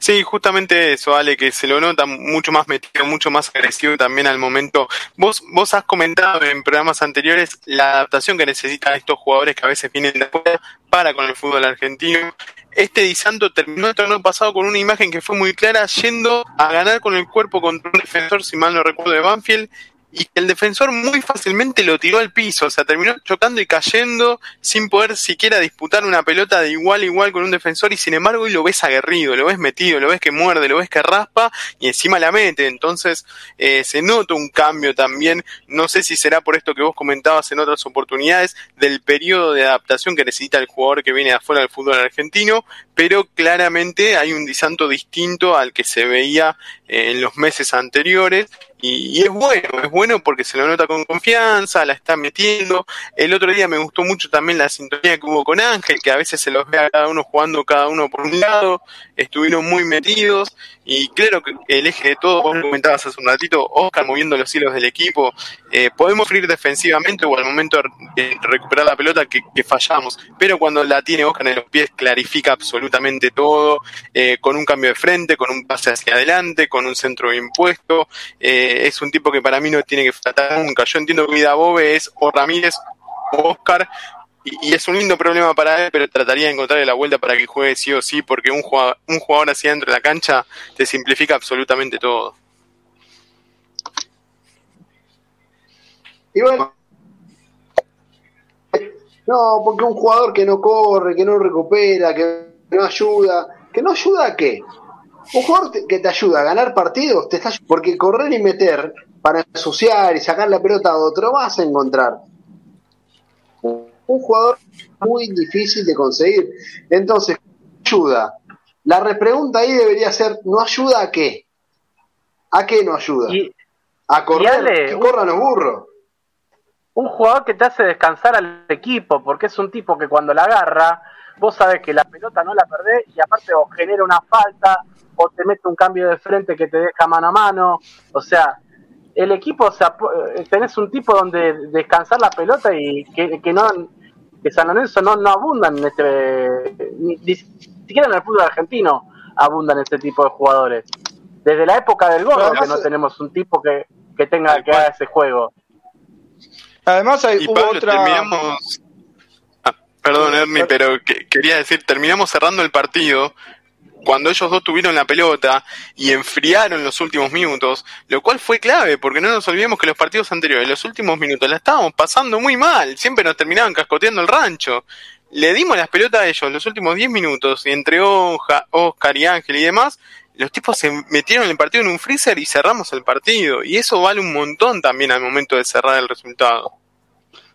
Sí, justamente eso, Ale, que se lo nota mucho más metido, mucho más agresivo también al momento. Vos, vos has comentado en programas anteriores la adaptación que necesitan estos jugadores que a veces vienen de afuera para con el fútbol argentino. Este Di Santo terminó el torneo pasado con una imagen que fue muy clara, yendo a ganar con el cuerpo contra un defensor, si mal no recuerdo, de Banfield, y el defensor muy fácilmente lo tiró al piso, o sea, terminó chocando y cayendo sin poder siquiera disputar una pelota de igual a igual con un defensor y sin embargo hoy lo ves aguerrido, lo ves metido, lo ves que muerde, lo ves que raspa y encima la mete, entonces eh, se nota un cambio también, no sé si será por esto que vos comentabas en otras oportunidades del periodo de adaptación que necesita el jugador que viene de afuera del fútbol argentino, pero claramente hay un disanto distinto al que se veía eh, en los meses anteriores y, es bueno, es bueno porque se lo nota con confianza, la está metiendo. El otro día me gustó mucho también la sintonía que hubo con Ángel, que a veces se los ve a cada uno jugando cada uno por un lado, estuvieron muy metidos y claro que el eje de todo, vos comentabas hace un ratito, Oscar moviendo los hilos del equipo, eh, podemos ir defensivamente o al momento de recuperar la pelota que, fallamos, pero cuando la tiene Oscar en los pies clarifica absolutamente todo, eh, con un cambio de frente, con un pase hacia adelante, con un centro impuesto, eh, es un tipo que para mí no tiene que faltar nunca. Yo entiendo que Vida Bobe es o Ramírez o Oscar, y, es un lindo problema para él, pero trataría de encontrarle la vuelta para que juegue sí o sí, porque un jugador, un jugador así dentro de la cancha te simplifica absolutamente todo. Y bueno, no, porque un jugador que no corre, que no recupera, que no ayuda, que no ayuda a qué? Un jugador que te ayuda a ganar partidos, te está porque correr y meter para ensuciar y sacar la pelota a otro vas a encontrar un jugador muy difícil de conseguir. Entonces, ayuda. La repregunta ahí debería ser, ¿no ayuda a qué? ¿A qué no ayuda? a correr, que corran los burros. Un jugador que te hace descansar al equipo, porque es un tipo que cuando la agarra, vos sabes que la pelota no la perdés y aparte o genera una falta o te mete un cambio de frente que te deja mano a mano. O sea, el equipo, o sea, tenés un tipo donde descansar la pelota y que, que no que San Lorenzo no, no abundan en este, ni, siquiera en el fútbol argentino abundan este tipo de jugadores. Desde la época del gol que no tenemos un tipo que, que tenga que haga ese juego. Además hay otra... Terminamos... Perdón, Ernie, pero quería decir, terminamos cerrando el partido cuando ellos dos tuvieron la pelota y enfriaron los últimos minutos, lo cual fue clave, porque no nos olvidemos que los partidos anteriores, los últimos minutos, la estábamos pasando muy mal, siempre nos terminaban cascoteando el rancho. Le dimos las pelotas a ellos los últimos 10 minutos, y entre Oscar y Ángel y demás, los tipos se metieron el partido en un freezer y cerramos el partido. Y eso vale un montón también al momento de cerrar el resultado.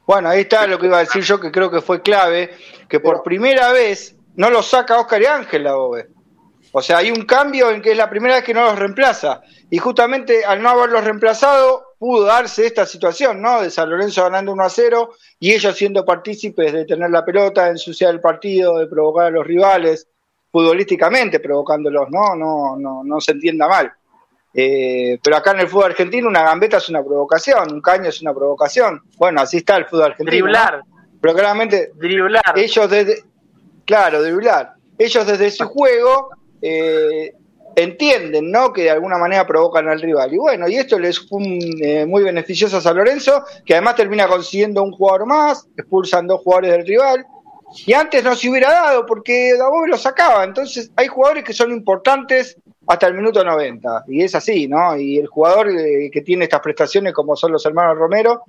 Bueno, ahí está lo que iba a decir yo, que creo que fue clave, que por primera vez no lo saca Oscar y Ángel la OVE. O sea, hay un cambio en que es la primera vez que no los reemplaza. Y justamente al no haberlos reemplazado, pudo darse esta situación, ¿no? De San Lorenzo ganando 1 a 0 y ellos siendo partícipes de tener la pelota, de ensuciar el partido, de provocar a los rivales, futbolísticamente provocándolos, ¿no? No, no, no se entienda mal. Eh, pero acá en el fútbol argentino una gambeta es una provocación, un caño es una provocación. Bueno, así está el fútbol argentino. Driblar. Pero claramente driblar. ellos desde, claro, driblar. Ellos desde su juego eh, entienden, ¿no? Que de alguna manera provocan al rival. Y bueno, y esto les fue eh, muy beneficioso a San Lorenzo, que además termina consiguiendo un jugador más, expulsan dos jugadores del rival. Y antes no se hubiera dado porque Dabove lo sacaba. Entonces hay jugadores que son importantes hasta el minuto 90. Y es así, ¿no? Y el jugador eh, que tiene estas prestaciones, como son los hermanos Romero,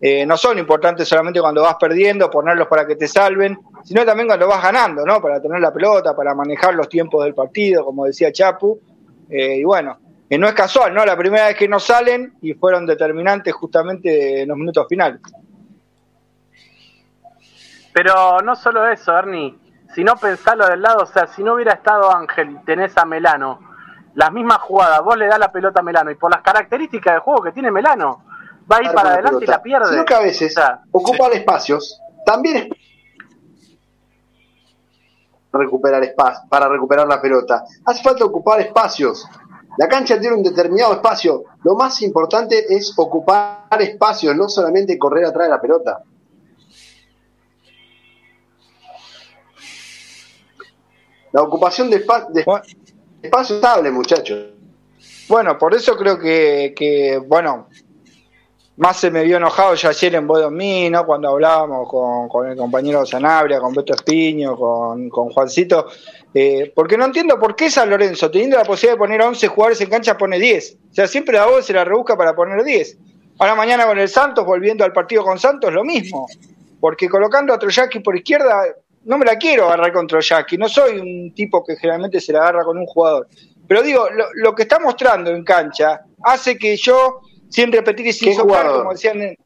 eh, no son importantes solamente cuando vas perdiendo, ponerlos para que te salven, sino también cuando vas ganando, ¿no? Para tener la pelota, para manejar los tiempos del partido, como decía Chapu. Eh, y bueno, no es casual, ¿no? La primera vez que no salen y fueron determinantes justamente en los minutos finales. Pero no solo eso, Ernie, si no pensarlo del lado, o sea, si no hubiera estado Ángel y tenés a Melano, las mismas jugadas, vos le das la pelota a Melano y por las características de juego que tiene Melano, va a ir para adelante y la pierde. Sino que a veces ocupar espacios también es recuperar espacio, para recuperar la pelota. Hace falta ocupar espacios. La cancha tiene un determinado espacio. Lo más importante es ocupar espacios, no solamente correr atrás de la pelota. La ocupación de, espacio estable, muchachos. Bueno, por eso creo que, que, bueno, más se me vio enojado ya ayer en Bodomí, ¿no? Cuando hablábamos con, el compañero Sanabria, con Beto Espiño, con, Juancito, eh, porque no entiendo por qué San Lorenzo, teniendo la posibilidad de poner 11 jugadores en cancha, pone 10. O sea, siempre la voz se la rebusca para poner 10. Ahora mañana con el Santos, volviendo al partido con Santos, lo mismo. Porque colocando a Troyaki por izquierda, no me la quiero agarrar con Troyaki. No soy un tipo que generalmente se la agarra con un jugador. Pero digo, lo, lo que está mostrando en cancha hace que yo sin repetir y sin soplar, como decían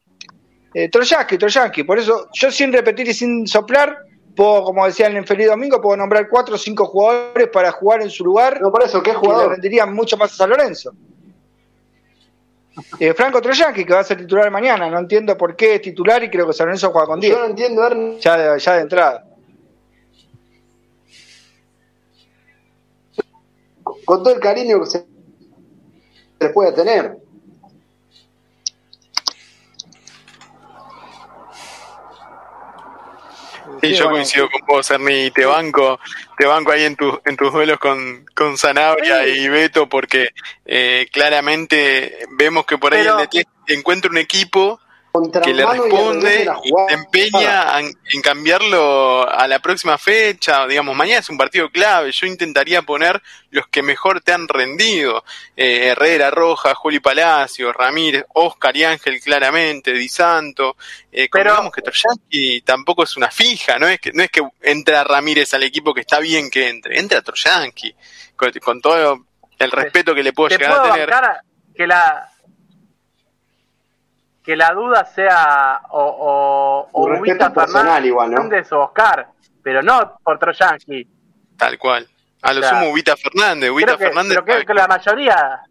eh, Troyanski, Por eso yo sin repetir y sin soplar, puedo, como decían en Feliz Domingo, puedo nombrar cuatro o cinco jugadores para jugar en su lugar. No, por eso, ¿qué jugador? Que le rendirían mucho más a San Lorenzo. Eh, Franco Troyanski, que va a ser titular mañana. No entiendo por qué es titular y creo que San Lorenzo juega con 10. Yo no entiendo, Ernie. Ya, ya de entrada. Con todo el cariño que se les puede tener. Sí, yo coincido con vos, Ernie, te banco, te banco ahí en, tu, en tus duelos con, con Zanabria y Beto, porque eh, claramente vemos que por ahí el encuentra un equipo que le responde y, se empeña en, cambiarlo a la próxima fecha, digamos, mañana es un partido clave, yo intentaría poner los que mejor te han rendido, eh, Herrera, Roja, Juli Palacio, Ramírez, Oscar y Ángel claramente, Di Santo, eh, Pero, que Troyanqui tampoco es una fija, no es que no es que entra Ramírez al equipo que está bien que entre, entra Troyanqui, con, todo el respeto que le puedo llegar a tener. Que la, que la duda sea o, o, o Fernández igual, ¿no? o Oscar, pero no por Troyanqui. Tal cual. A lo sumo Ubita Fernández, Ubita Fernández. Pero creo que la mayoría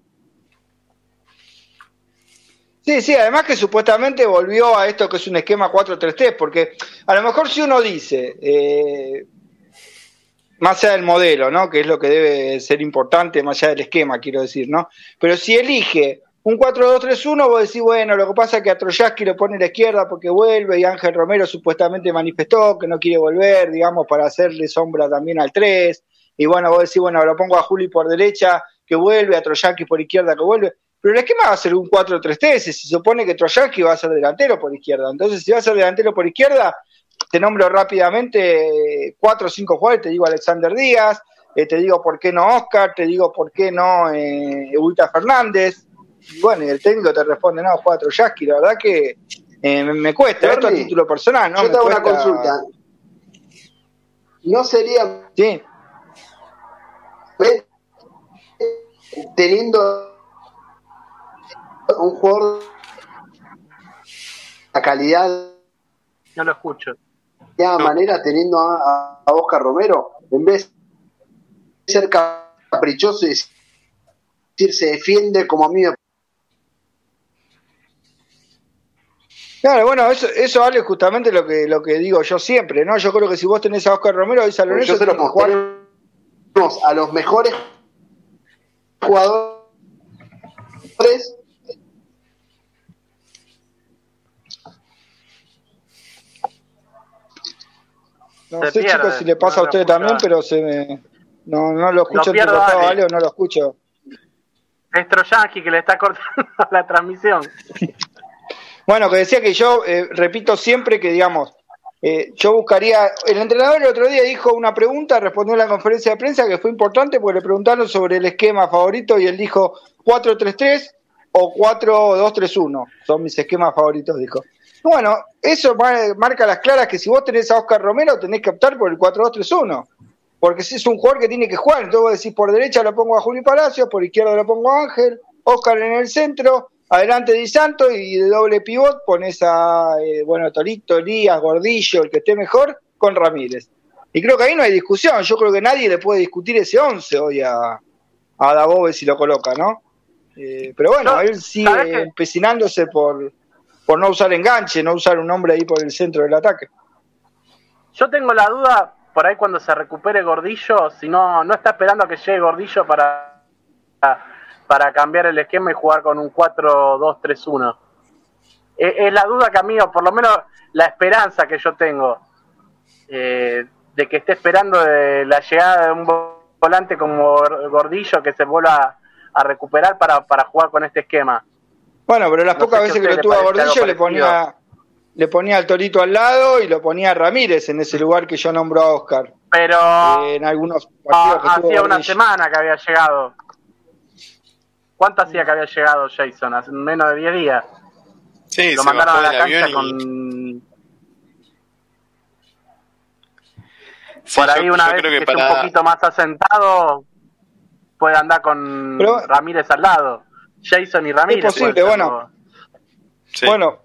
Sí, sí, además que supuestamente volvió a esto que es un esquema 4-3-3, porque a lo mejor si uno dice, eh, más allá del modelo, ¿no? Que es lo que debe ser importante, más allá del esquema, quiero decir, ¿no? Pero si elige un 4-2-3-1, vos decís, bueno, lo que pasa es que a Troyaski lo pone a la izquierda porque vuelve y Ángel Romero supuestamente manifestó que no quiere volver, digamos, para hacerle sombra también al 3. Y bueno, vos decís, bueno, lo pongo a Juli por derecha, que vuelve, a Troyaski por izquierda, que vuelve. Pero el esquema va a ser un 4-3-3, se supone que Troyaski va a ser delantero por izquierda. Entonces, si va a ser delantero por izquierda, te nombro rápidamente 4 o 5 jugadores, te digo Alexander Díaz, eh, te digo por qué no Oscar, te digo por qué no eh, Fernández, y bueno, y el técnico te responde, no, juega Troyaski, la verdad que eh, me cuesta, esto a título personal, ¿no? Yo te hago una consulta. ¿No sería sí. teniendo un jugador la calidad no lo escucho de manera teniendo a, a, Oscar Romero en vez de ser caprichoso y decir se defiende como a mí me Claro, bueno, eso, eso vale justamente lo que, lo que digo yo siempre, ¿no? Yo creo que si vos tenés a Oscar Romero y San Lorenzo, yo se jugar a los mejores jugadores No sé, chicos, si le pasa a usted también, pero se me... No, no lo escucho lo ¿vale? O no lo escucho. Es Troyanski que le está cortando la transmisión. Bueno, que decía que yo eh, repito siempre que, digamos, eh, yo buscaría. El entrenador el otro día dijo una pregunta, respondió en la conferencia de prensa que fue importante porque le preguntaron sobre el esquema favorito y él dijo 4-3-3 o 4-2-3-1. Son mis esquemas favoritos, dijo. Bueno, eso marca las claras que si vos tenés a Oscar Romero tenés que optar por el 4-2-3-1. Porque si es un jugador que tiene que jugar, entonces vos decís por derecha lo pongo a Juli Palacios, por izquierda lo pongo a Ángel, Oscar en el centro, adelante Di Santo y de doble pivot pones a, eh, bueno, Torito, Elías, Gordillo, el que esté mejor, con Ramírez. Y creo que ahí no hay discusión, yo creo que nadie le puede discutir ese 11 hoy a, a Dabove si lo coloca, ¿no? Eh, pero bueno, él sigue empecinándose por, por no usar enganche, no usar un hombre ahí por el centro del ataque. Yo tengo la duda, por ahí cuando se recupere Gordillo, si no, no está esperando a que llegue Gordillo para, para cambiar el esquema y jugar con un 4-2-3-1. Es, la duda que a mí, o por lo menos la esperanza que yo tengo, eh, de que esté esperando de la llegada de un volante como Gordillo que se vuelva a recuperar para, para jugar con este esquema. Bueno, pero las pocas veces que lo tuvo a Gordillo le ponía le ponía al Torito al lado y lo ponía a Ramírez en ese lugar que yo nombro a Oscar. Pero eh, en algunos partidos que hacía una semana que había llegado. ¿Cuánto hacía que había llegado Jason? Hace menos de 10 días. Sí, lo mandaron a la cancha con. Por ahí una vez que, esté un poquito más asentado, puede andar con Ramírez al lado. Jason y Ramírez. Es posible, bueno. Bueno,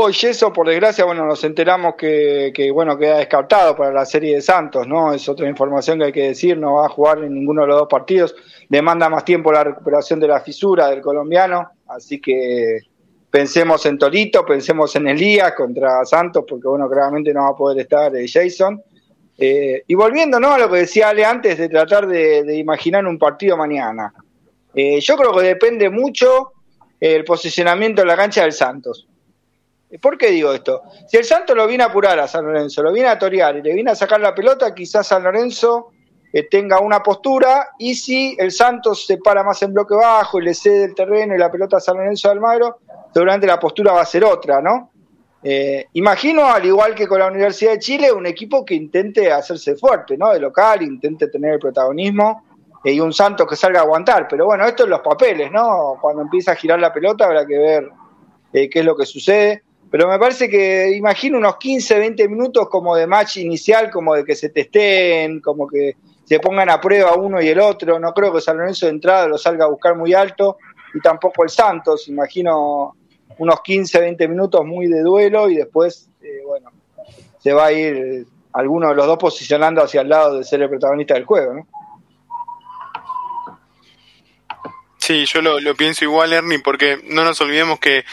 Hoy eso, por desgracia, bueno, nos enteramos que, bueno, queda descartado para la serie de Santos, ¿no? Es otra información que hay que decir, no va a jugar en ninguno de los dos partidos, demanda más tiempo la recuperación de la fisura del colombiano, así que pensemos en Torito, pensemos en Elías contra Santos, porque bueno, claramente no va a poder estar eh, Jason. Eh, y volviendo ¿no? a lo que decía Ale antes de tratar de, imaginar un partido mañana, eh, yo creo que depende mucho el posicionamiento en la cancha del Santos. ¿Por qué digo esto? Si el Santos lo viene a apurar a San Lorenzo, lo viene a torear y le viene a sacar la pelota, quizás San Lorenzo eh, tenga una postura y si el Santos se para más en bloque bajo y le cede el terreno y la pelota a San Lorenzo de Almagro, seguramente la postura va a ser otra, ¿no? Eh, imagino, al igual que con la Universidad de Chile, un equipo que intente hacerse fuerte, ¿no? De local, intente tener el protagonismo eh, y un Santos que salga a aguantar. Pero bueno, esto es los papeles, ¿no? Cuando empieza a girar la pelota habrá que ver qué es lo que sucede. Pero me parece que imagino unos 15, 20 minutos como de match inicial, como de que se testeen, como que se pongan a prueba uno y el otro. No creo que San Lorenzo de entrada lo salga a buscar muy alto y tampoco el Santos. Imagino unos 15, 20 minutos muy de duelo y después, eh, bueno, se va a ir alguno de los dos posicionando hacia el lado de ser el protagonista del juego, ¿no? Sí, yo lo, lo pienso igual, Ernie, porque no nos olvidemos que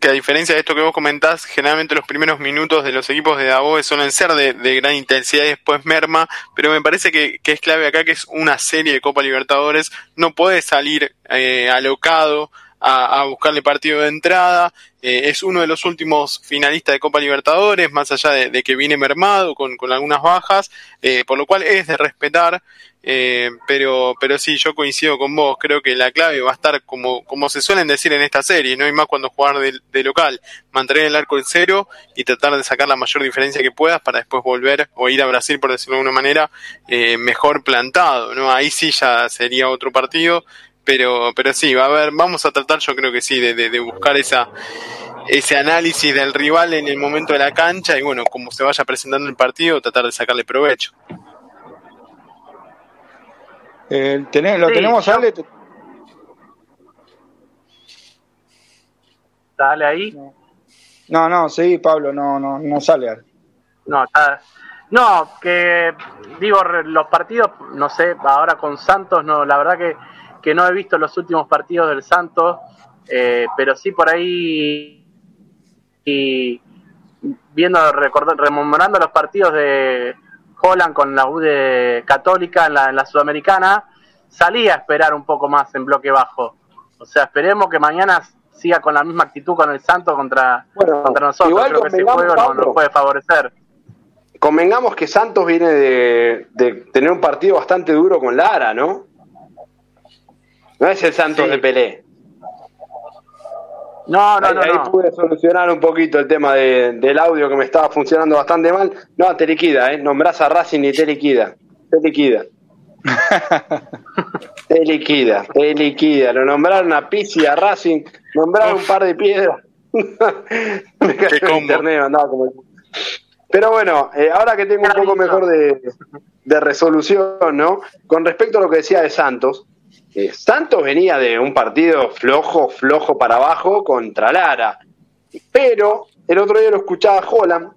que a diferencia de esto que vos comentás, generalmente los primeros minutos de los equipos de Davos suelen ser de, gran intensidad y después merma, pero me parece que, es clave acá que es una serie de Copa Libertadores, no puede salir eh, alocado a, buscarle partido de entrada, eh, es uno de los últimos finalistas de Copa Libertadores, más allá de, que viene mermado con, con algunas bajas, eh, por lo cual es de respetar eh, pero, pero sí, yo coincido con vos. Creo que la clave va a estar como, como se suelen decir en esta serie, no hay más cuando jugar de, local, mantener el arco en cero y tratar de sacar la mayor diferencia que puedas para después volver o ir a Brasil, por decirlo de alguna manera, eh, mejor plantado. ¿no? Ahí sí ya sería otro partido, pero, pero sí, va a haber, vamos a tratar, yo creo que sí, de, de, de buscar esa ese análisis del rival en el momento de la cancha y bueno, como se vaya presentando el partido, tratar de sacarle provecho. Eh, ¿Lo tenemos, Ale? ¿Sale ahí? No, no, sí, Pablo, no, no, no sale. No, no, que digo, los partidos, no sé, ahora con Santos, no, la verdad que, que no he visto los últimos partidos del Santos, eh, pero sí por ahí y viendo, rememorando los partidos de Holland con la U de Católica en la, en la Sudamericana, salía a esperar un poco más en bloque bajo. O sea, esperemos que mañana siga con la misma actitud con el Santos contra, contra nosotros. Igual Creo que ese juego no, nos puede favorecer. Convengamos que Santos viene de, de, tener un partido bastante duro con Lara, ¿no? No es el Santos de Pelé. No, no, no. Ahí pude solucionar un poquito el tema del audio que me estaba funcionando bastante mal. No, te liquida, ¿eh? Nombrás a Racing y te liquida. Te liquida. te liquida, te liquida. Lo nombraron a Pizzi, a Racing, nombraron un par de piedras. me cayó internet, andaba como... Pero bueno, eh, ahora que tengo un poco mejor de, de resolución, ¿no? Con respecto a lo que decía de Santos, eh, Santos venía de un partido flojo, flojo para abajo contra Lara. Pero el otro día lo escuchaba Holland,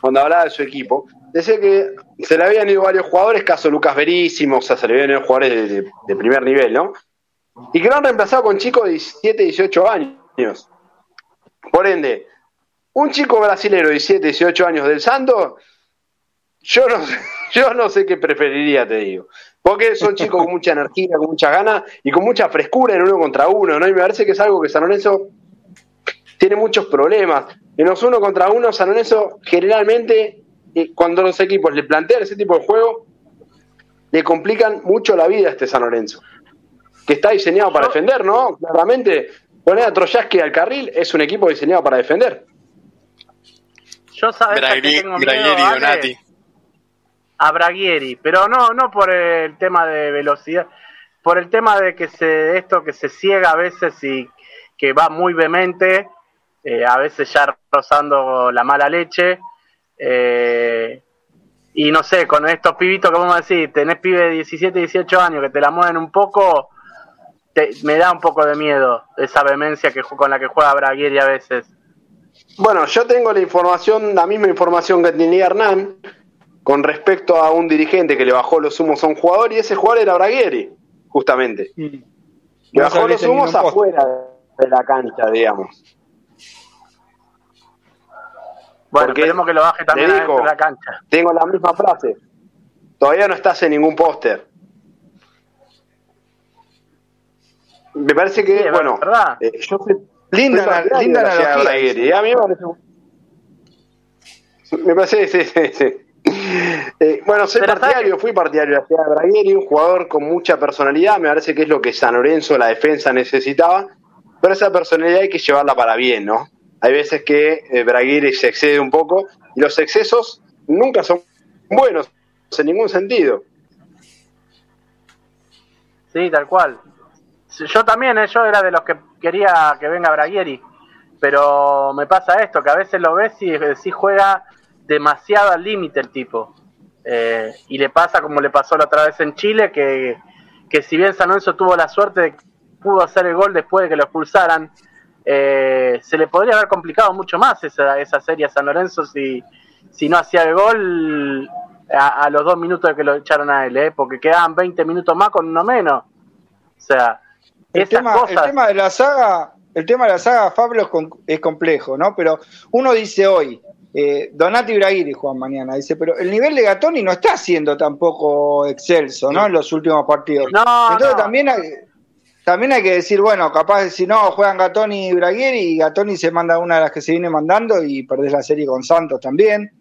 cuando hablaba de su equipo, decía que se le habían ido varios jugadores, caso Lucas Verísimo, o sea, se le habían ido jugadores de, primer nivel, ¿no? Y que lo han reemplazado con chicos de 17, 18 años. Por ende, un chico brasilero de 17, 18 años del Santos, yo no, yo no sé qué preferiría, te digo. Porque son chicos con mucha energía, con mucha ganas y con mucha frescura en uno contra uno, ¿no? Y me parece que es algo que San Lorenzo tiene muchos problemas. En los uno contra uno, San Lorenzo generalmente, eh, cuando los equipos le plantean ese tipo de juego, le complican mucho la vida a este San Lorenzo. Que está diseñado para defender, ¿no? Claramente, poner a Troyaski al carril es un equipo diseñado para defender. Yo sabes que tengo miedo, a Braguieri, pero no, no por el tema de velocidad, por el tema de que se esto que se ciega a veces y que va muy vehemente, eh, a veces ya rozando la mala leche. Eh, y no sé, con estos pibitos que vamos a decir, tenés pibe de 17, 18 años que te la mueven un poco, me da un poco de miedo esa vehemencia que, con la que juega Braguieri a veces. Bueno, yo tengo la información, la misma información que tenía Hernán, con respecto a un dirigente que le bajó los humos a un jugador y ese jugador era Braguieri, justamente. Le bajó los humos afuera de la cancha, digamos. Bueno, Porque esperemos que lo baje también dijo, de la cancha. Tengo la misma frase. Todavía no estás en ningún póster. Me parece que, bueno, eh, yo sé, linda, linda analogía. A mí me parece. Me parece, sí, sí, sí. Eh, bueno, soy partidario, fui partidario de Bragueri, un jugador con mucha personalidad, me parece que es lo que San Lorenzo, la defensa, necesitaba, pero esa personalidad hay que llevarla para bien, ¿no? Hay veces que eh, se excede un poco y los excesos nunca son buenos, en ningún sentido. Sí, tal cual. Yo también, eh, yo era de los que quería que venga Braguieri, pero me pasa esto, que a veces lo ves y si juega demasiado al límite el tipo. Eh, y le pasa como le pasó la otra vez en Chile, que, que si bien San Lorenzo tuvo la suerte de que pudo hacer el gol después de que lo expulsaran, eh, se le podría haber complicado mucho más esa, esa serie a San Lorenzo si, si no hacía el gol a, los dos minutos de que lo echaron a él, ¿eh? porque quedaban 20 minutos más con uno menos. O sea, el tema, el tema de la saga, el tema de la saga Fabio es complejo, ¿no? Pero uno dice hoy, eh, Donati Braguiri Juan mañana, dice, pero el nivel de Gatoni no está siendo tampoco excelso, ¿no? En los últimos partidos. Entonces también hay, también hay que decir, bueno, capaz de si no, juegan Gatoni y Braguieri y Gatoni se manda una de las que se viene mandando y perdés la serie con Santos también.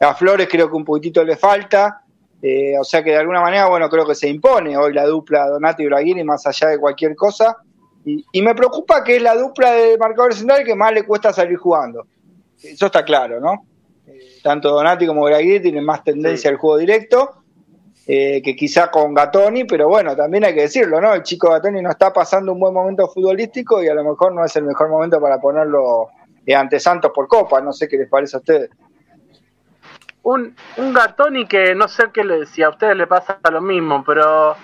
A Flores creo que un poquitito le falta. Eh, o sea que de alguna manera, bueno, creo que se impone hoy la dupla Donati y Braguiri más allá de cualquier cosa. Y, y me preocupa que es la dupla de marcador central que más le cuesta salir jugando eso está claro, ¿no? Eh, tanto Donati como Braguiri tienen más tendencia al juego directo eh, que quizá con Gatoni, pero bueno, también hay que decirlo, ¿no? El chico Gatoni no está pasando un buen momento futbolístico y a lo mejor no es el mejor momento para ponerlo eh, ante Santos por Copa, no sé qué les parece a ustedes. Un, un Gatoni que no sé qué le, si a ustedes le pasa lo mismo, pero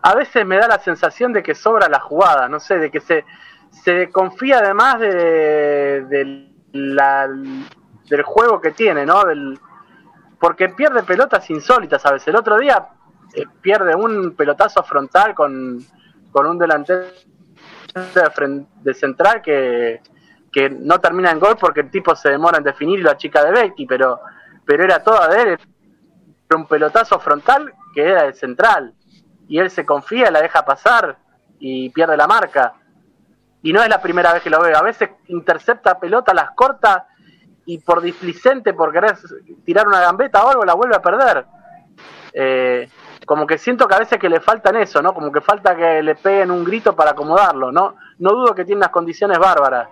a veces me da la sensación de que sobra la jugada, no sé, de que se, se confía además de, de la, del juego que tiene, ¿no? Del, porque pierde pelotas insólitas a veces. El otro día eh, pierde un pelotazo frontal con, con un delantero de, central que, que no termina en gol porque el tipo se demora en definir la chica de Becky, pero, pero era toda de él, era un pelotazo frontal que era el central, y él se confía, la deja pasar y pierde la marca. Y no es la primera vez que lo veo, a veces intercepta pelota, las corta y por displicente, por querer tirar una gambeta o algo, la vuelve a perder. Eh, como que siento que a veces que le faltan eso, ¿no? Como que falta que le peguen un grito para acomodarlo, ¿no? No dudo que tiene unas condiciones bárbaras.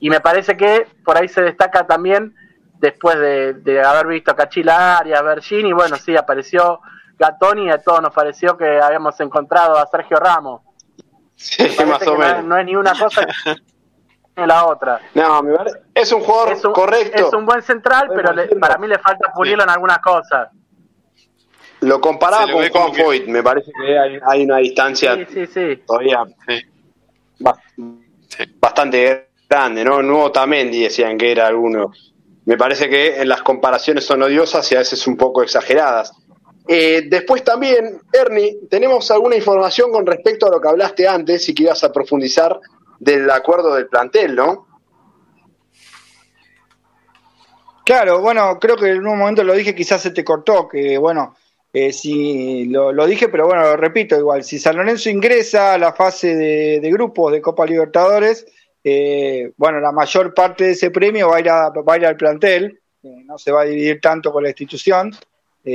Y me parece que por ahí se destaca también, después de, haber visto a Cachila Arias, Bergini, bueno, sí, apareció Gatoni y a todos nos pareció que habíamos encontrado a Sergio Ramos. Sí, más o menos. No, es ni una cosa ni la otra. No, es un jugador correcto. Es un buen central, pero para mí le falta pulirlo en algunas cosas. Lo comparaba con Juan Foyt, me parece que hay, una distancia todavía bastante grande, ¿no? Nuevo Tamendi decían que era alguno. Me parece que en las comparaciones son odiosas y a veces un poco exageradas. Eh, después también, Ernie, tenemos alguna información con respecto a lo que hablaste antes y que ibas a profundizar del acuerdo del plantel, ¿no? Claro, bueno, creo que en un momento lo dije, quizás se te cortó, que bueno, eh, si lo, dije, pero bueno, lo repito igual, si San Lorenzo ingresa a la fase de, grupos de Copa Libertadores, eh, bueno, la mayor parte de ese premio va a ir, a, va a ir al plantel, no se va a dividir tanto con la institución,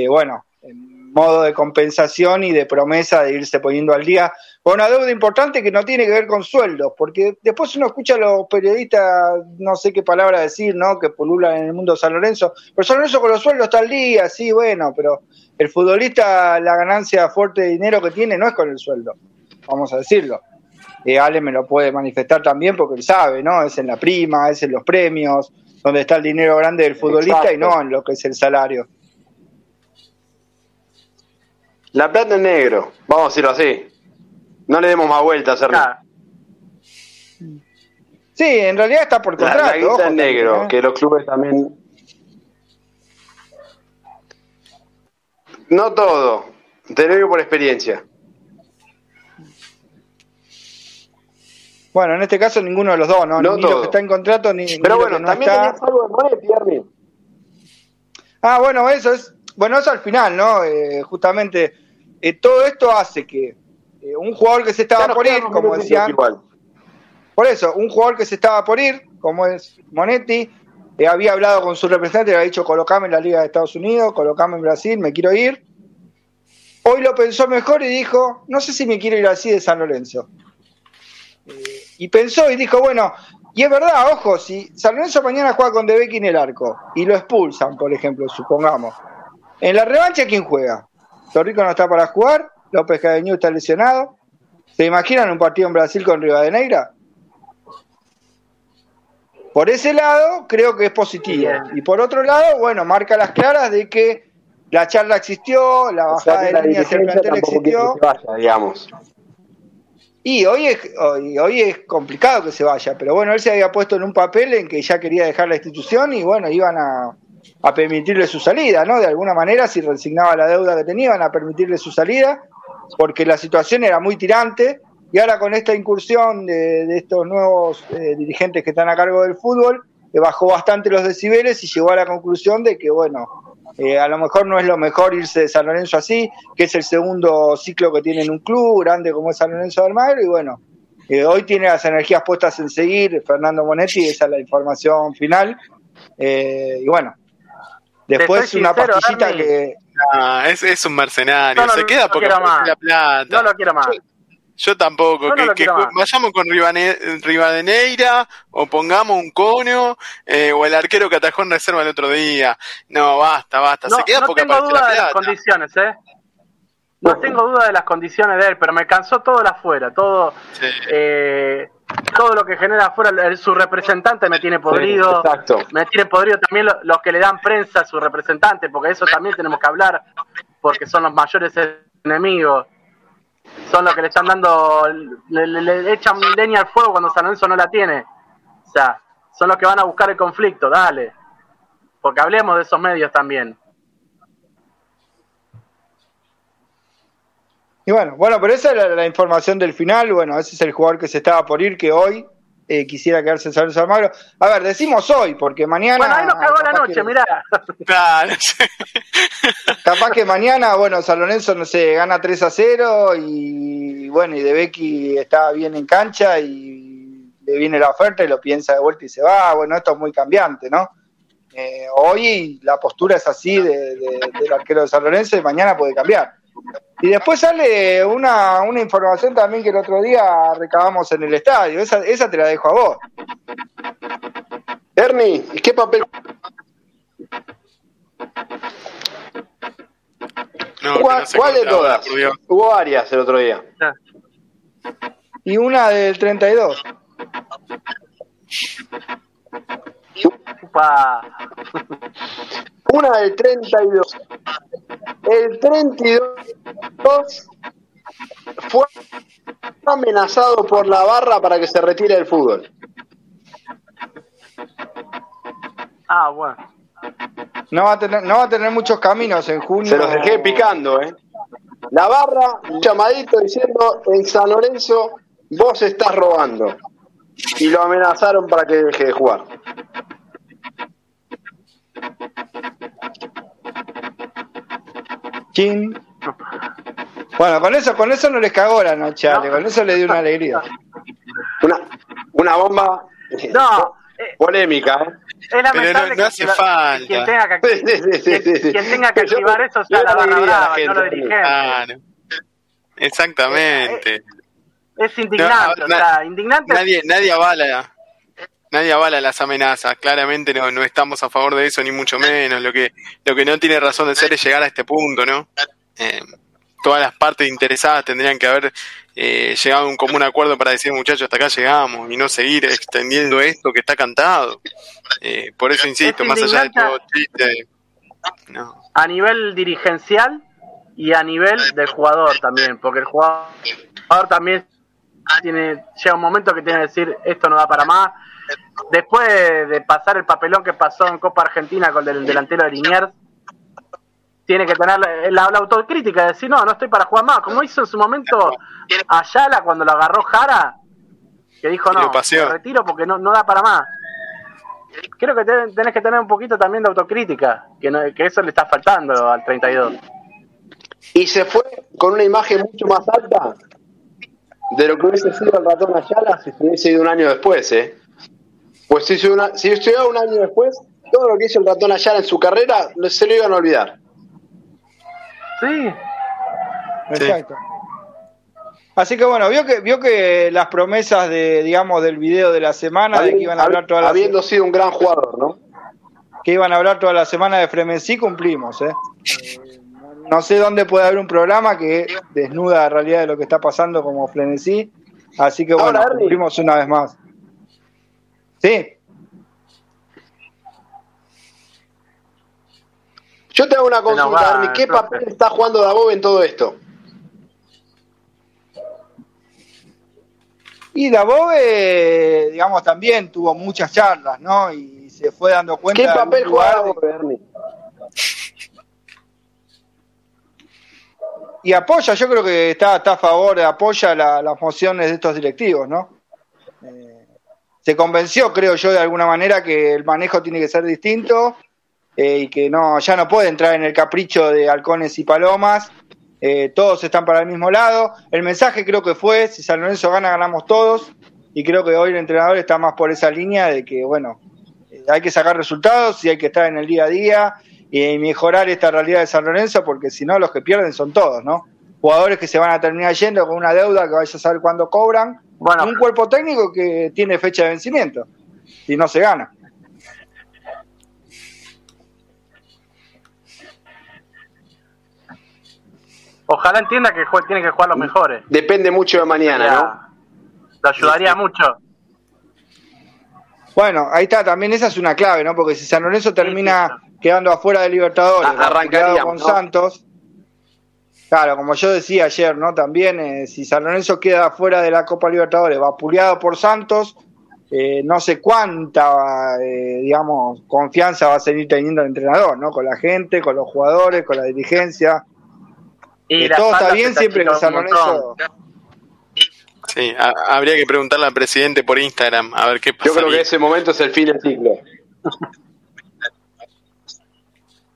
bueno, en modo de compensación y de promesa de irse poniendo al día con una deuda importante que no tiene que ver con sueldos, porque después uno escucha a los periodistas, no sé qué palabra decir, ¿no? Que pululan en el mundo San Lorenzo, pero San Lorenzo con los sueldos está al día, sí, bueno, pero el futbolista la ganancia fuerte de dinero que tiene no es con el sueldo, vamos a decirlo. Eh, Ale me lo puede manifestar también porque él sabe, ¿no? Es en la prima, es en los premios, donde está el dinero grande del futbolista y no en lo que es el salario. La plata en negro, vamos a decirlo así. No le demos más vueltas, Hernán. Sí, en realidad está por contrato. La, la en negro, ¿eh? que los clubes también. No todo, te lo digo por experiencia. Bueno, en este caso ninguno de los dos, ¿no? no ni lo que está en contrato ni. Pero bueno, también tenías algo de Monetti, Ah, bueno, eso es bueno, eso al final, ¿no? Eh, justamente eh, todo esto hace que eh, un jugador que se estaba por ir, como decían, por eso, un jugador que se estaba por ir, como es Monetti, había hablado con su representante, le había dicho colocame en la Liga de Estados Unidos, colocame en Brasil, me quiero ir. Hoy lo pensó mejor y dijo, no sé si me quiero ir así de San Lorenzo. y pensó y dijo, bueno, y es verdad, ojo, si San Lorenzo mañana juega con Debecky en el arco y lo expulsan, por ejemplo, supongamos, en la revancha, ¿quién juega? Torrico no está para jugar, López Cadeñú está lesionado. ¿Se imaginan un partido en Brasil con Rivadeneira? Por ese lado, creo que es positivo. Y por otro lado, bueno, marca las claras de que la charla existió, la bajada de línea hacia el plantel existió. digamos. Y hoy es, hoy, hoy es complicado que se vaya, pero bueno, él se había puesto en un papel en que ya quería dejar la institución y bueno, iban a, a permitirle su salida, ¿no? De alguna manera, si resignaba la deuda que tenían, a permitirle su salida, porque la situación era muy tirante, y ahora con esta incursión de, estos nuevos eh, dirigentes que están a cargo del fútbol, le bajó bastante los decibeles y llegó a la conclusión de que, bueno, eh, a lo mejor no es lo mejor irse de San Lorenzo así, que es el segundo ciclo que tiene en un club grande como es San Lorenzo del Magro, y bueno, eh, hoy tiene las energías puestas en seguir Fernando Monetti, esa es la información final. y bueno, Después una pastillita que. es, es, un mercenario, se queda porque la plata. No lo quiero más. Yo, tampoco, que, vayamos con Rivadeneira o pongamos un cono eh, o el arquero que atajó en reserva el otro día. No, basta, basta. se queda porque tengo duda de las condiciones, ¿eh? No tengo duda de las condiciones de él, pero me cansó todo el afuera, todo. Eh, todo lo que genera afuera, su representante me tiene podrido. me tiene podrido también los que le dan prensa a su representante, porque eso también tenemos que hablar, porque son los mayores enemigos. Son los que le están dando, le, echan leña al fuego cuando San Lorenzo no la tiene. O sea, son los que van a buscar el conflicto, dale. Porque hablemos de esos medios también. Y bueno, bueno, pero esa es la, información del final. Bueno, ese es el jugador que se estaba por ir, que hoy eh, quisiera quedarse en San Lorenzo Almagro. A ver, decimos hoy, porque mañana. Bueno, ahí nos cagó la noche, mirá. Claro. Capaz que mañana, bueno, San Lorenzo, no sé, gana 3 a 0 y bueno, y De Becky está bien en cancha y le viene la oferta y lo piensa de vuelta y se va. Bueno, esto es muy cambiante, ¿no? Eh, hoy la postura es así de, del arquero de San Lorenzo y mañana puede cambiar. Y después sale una, una información también que el otro día recabamos en el estadio. Esa, esa te la dejo a vos. Ernie, ¿qué papel? ¿Cuál, de todas? Hubo varias el otro día. Y una del 32. Una del 32. El 32 fue amenazado por la barra para que se retire del fútbol. Ah, bueno. No va a tener, no va a tener muchos caminos en junio. Se los dejé picando, ¿eh? La barra, un llamadito diciendo en San Lorenzo, vos estás robando. Y lo amenazaron para que deje de jugar. Bueno, con eso, con eso no les cagó la noche, con eso le dio una alegría. Una, una bomba no, polémica, ¿eh? Es lamentable no, hace falta. quien tenga que, quien, tenga que activar eso sea la barra brava, no los dirigentes. Exactamente. Es indignante, o sea, indignante. Nadie, nadie avala nadie avala las amenazas. Claramente no, no estamos a favor de eso, ni mucho menos. Lo que, lo que no tiene razón de ser es llegar a este punto, ¿no? Eh, todas las partes interesadas tendrían que haber eh, llegado a un común acuerdo para decir, muchachos, hasta acá llegamos y no seguir extendiendo esto que está cantado. Eh, por eso insisto, más allá de todo chiste. No. A nivel dirigencial y a nivel del jugador también, porque el jugador también tiene llega un momento que tiene que decir esto no da para más después de pasar el papelón que pasó en Copa Argentina con el delantero de Liniers, tiene que tener la, autocrítica de decir, no, no estoy para jugar más, como hizo en su momento Ayala cuando lo agarró Jara, que dijo, no, me retiro porque no, no da para más. Creo que tenés que tener un poquito también de autocrítica, que, que eso le está faltando al 32. Y se fue con una imagen mucho más alta de lo que hubiese sido el ratón Ayala si se hubiese ido un año después, ¿eh? Pues si, una, si llegaba un año después, todo lo que hizo el ratón Ayala en su carrera se lo iban a olvidar. Sí. Exacto. Así que bueno, vio que vio que las promesas de digamos del video de la semana de que iban a hablar toda la habiendo sido un gran jugador, ¿no? Que iban a hablar toda la semana de Fremensí cumplimos, ¿eh? No sé dónde puede haber un programa que desnuda la realidad de lo que está pasando como Frenesí, así que bueno, cumplimos una vez más. Sí. Yo te hago una consulta, ¿Qué papel está jugando Dabov en todo esto? Y Dabove, digamos, también tuvo muchas charlas, ¿no? Y se fue dando cuenta. ¿Qué papel juega Dabove, Y apoya, yo creo que está, está a favor, apoya las mociones de estos directivos, ¿no? Eh, se convenció, creo yo, de alguna manera que el manejo tiene que ser distinto eh, y que no ya no puede entrar en el capricho de halcones y palomas. Eh, todos están para el mismo lado. El mensaje creo que fue, si San Lorenzo gana, ganamos todos. Y creo que hoy el entrenador está más por esa línea de que, bueno, eh, hay que sacar resultados y hay que estar en el día a día y mejorar esta realidad de San Lorenzo, porque si no, los que pierden son todos, ¿no? Jugadores que se van a terminar yendo con una deuda que vaya a saber cuándo cobran bueno. Un cuerpo técnico que tiene fecha de vencimiento y no se gana. Ojalá entienda que tiene que jugar los mejores. Depende mucho de mañana, ¿no? Lo ayudaría mucho. Bueno, ahí está, también esa es una clave, ¿no? Porque si San Lorenzo termina quedando afuera de Libertadores, arrancaría con Santos, Claro, como yo decía ayer, ¿no? También eh, si San Lorenzo queda fuera de la Copa Libertadores, vapuleado por Santos, eh, no sé cuánta, eh, digamos, confianza va a seguir teniendo el entrenador, ¿no? Con la gente, con los jugadores, con la dirigencia. Y todo está bien siempre que San Lorenzo... Sí, habría que preguntarle al presidente por Instagram a ver qué pasa. Yo creo que ese momento es el fin del ciclo.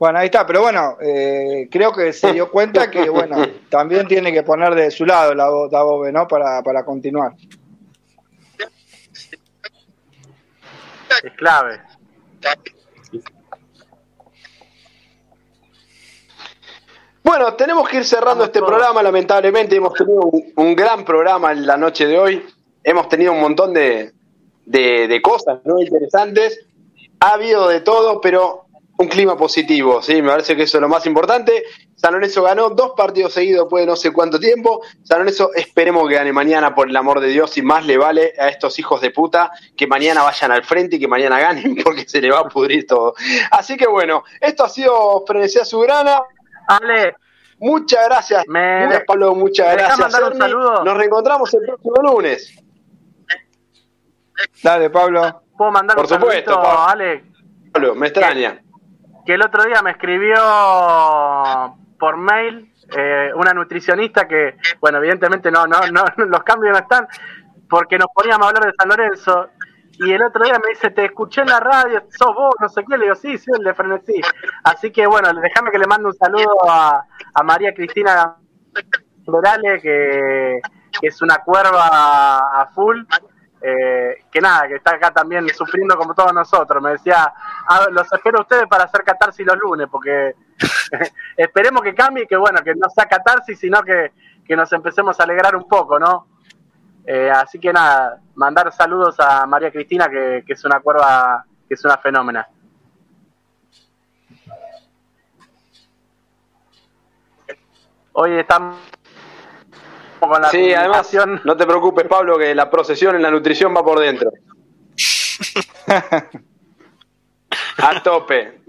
Bueno, ahí está, pero bueno, eh, creo que se dio cuenta que, bueno, también tiene que poner de su lado la, la ¿no? Para, para continuar. Es clave. Bueno, tenemos que ir cerrando este programa, lamentablemente hemos tenido un, gran programa en la noche de hoy, hemos tenido un montón de, de, de cosas ¿no? interesantes, ha habido de todo, pero un clima positivo, ¿sí? Me parece que eso es lo más importante. San Lorenzo ganó dos partidos seguidos después de no sé cuánto tiempo. San Lorenzo esperemos que gane mañana, por el amor de Dios, y más le vale a estos hijos de puta que mañana vayan al frente y que mañana ganen, porque se le va a pudrir todo. Así que bueno, esto ha sido Frenesía Subrana. Ale. Muchas gracias. Pablo, muchas gracias. Nos reencontramos el próximo lunes. Dale, Pablo. ¿Puedo mandar Por supuesto, Ale? Pablo, me extraña que el otro día me escribió por mail eh, una nutricionista que, bueno, evidentemente no, no, no, los cambios no están, porque nos poníamos a hablar de San Lorenzo. Y el otro día me dice, te escuché en la radio, sos vos, no sé qué. Le digo, sí, sí, el de Frenesí. Así que bueno, déjame que le mande un saludo a, María Cristina Morales, que, que es una cuerva a full eh, que nada, que está acá también sufriendo como todos nosotros. Me decía, ah, los espero a ustedes para hacer catarsis los lunes, porque esperemos que cambie y que bueno, que no sea catarsis, sino que, nos empecemos a alegrar un poco, ¿no? Eh, así que nada, mandar saludos a María Cristina, que, que es una cuerva, que es una fenómena. Hoy estamos sí, además, no te preocupes, Pablo, que la procesión en la nutrición va por dentro. A tope.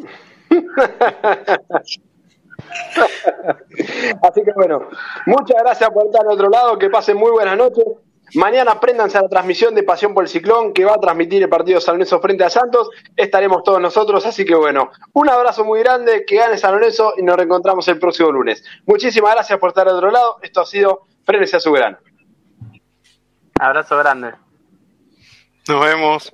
Así que bueno, muchas gracias por estar al otro lado, que pasen muy buenas noches. Mañana préndanse a la transmisión de Pasión por el Ciclón que va a transmitir el partido San Lorenzo frente a Santos. Estaremos todos nosotros, así que bueno, un abrazo muy grande, que gane San Lorenzo y nos reencontramos el próximo lunes. Muchísimas gracias por estar al otro lado. Esto ha sido Frénese a su gran. Abrazo grande. Nos vemos.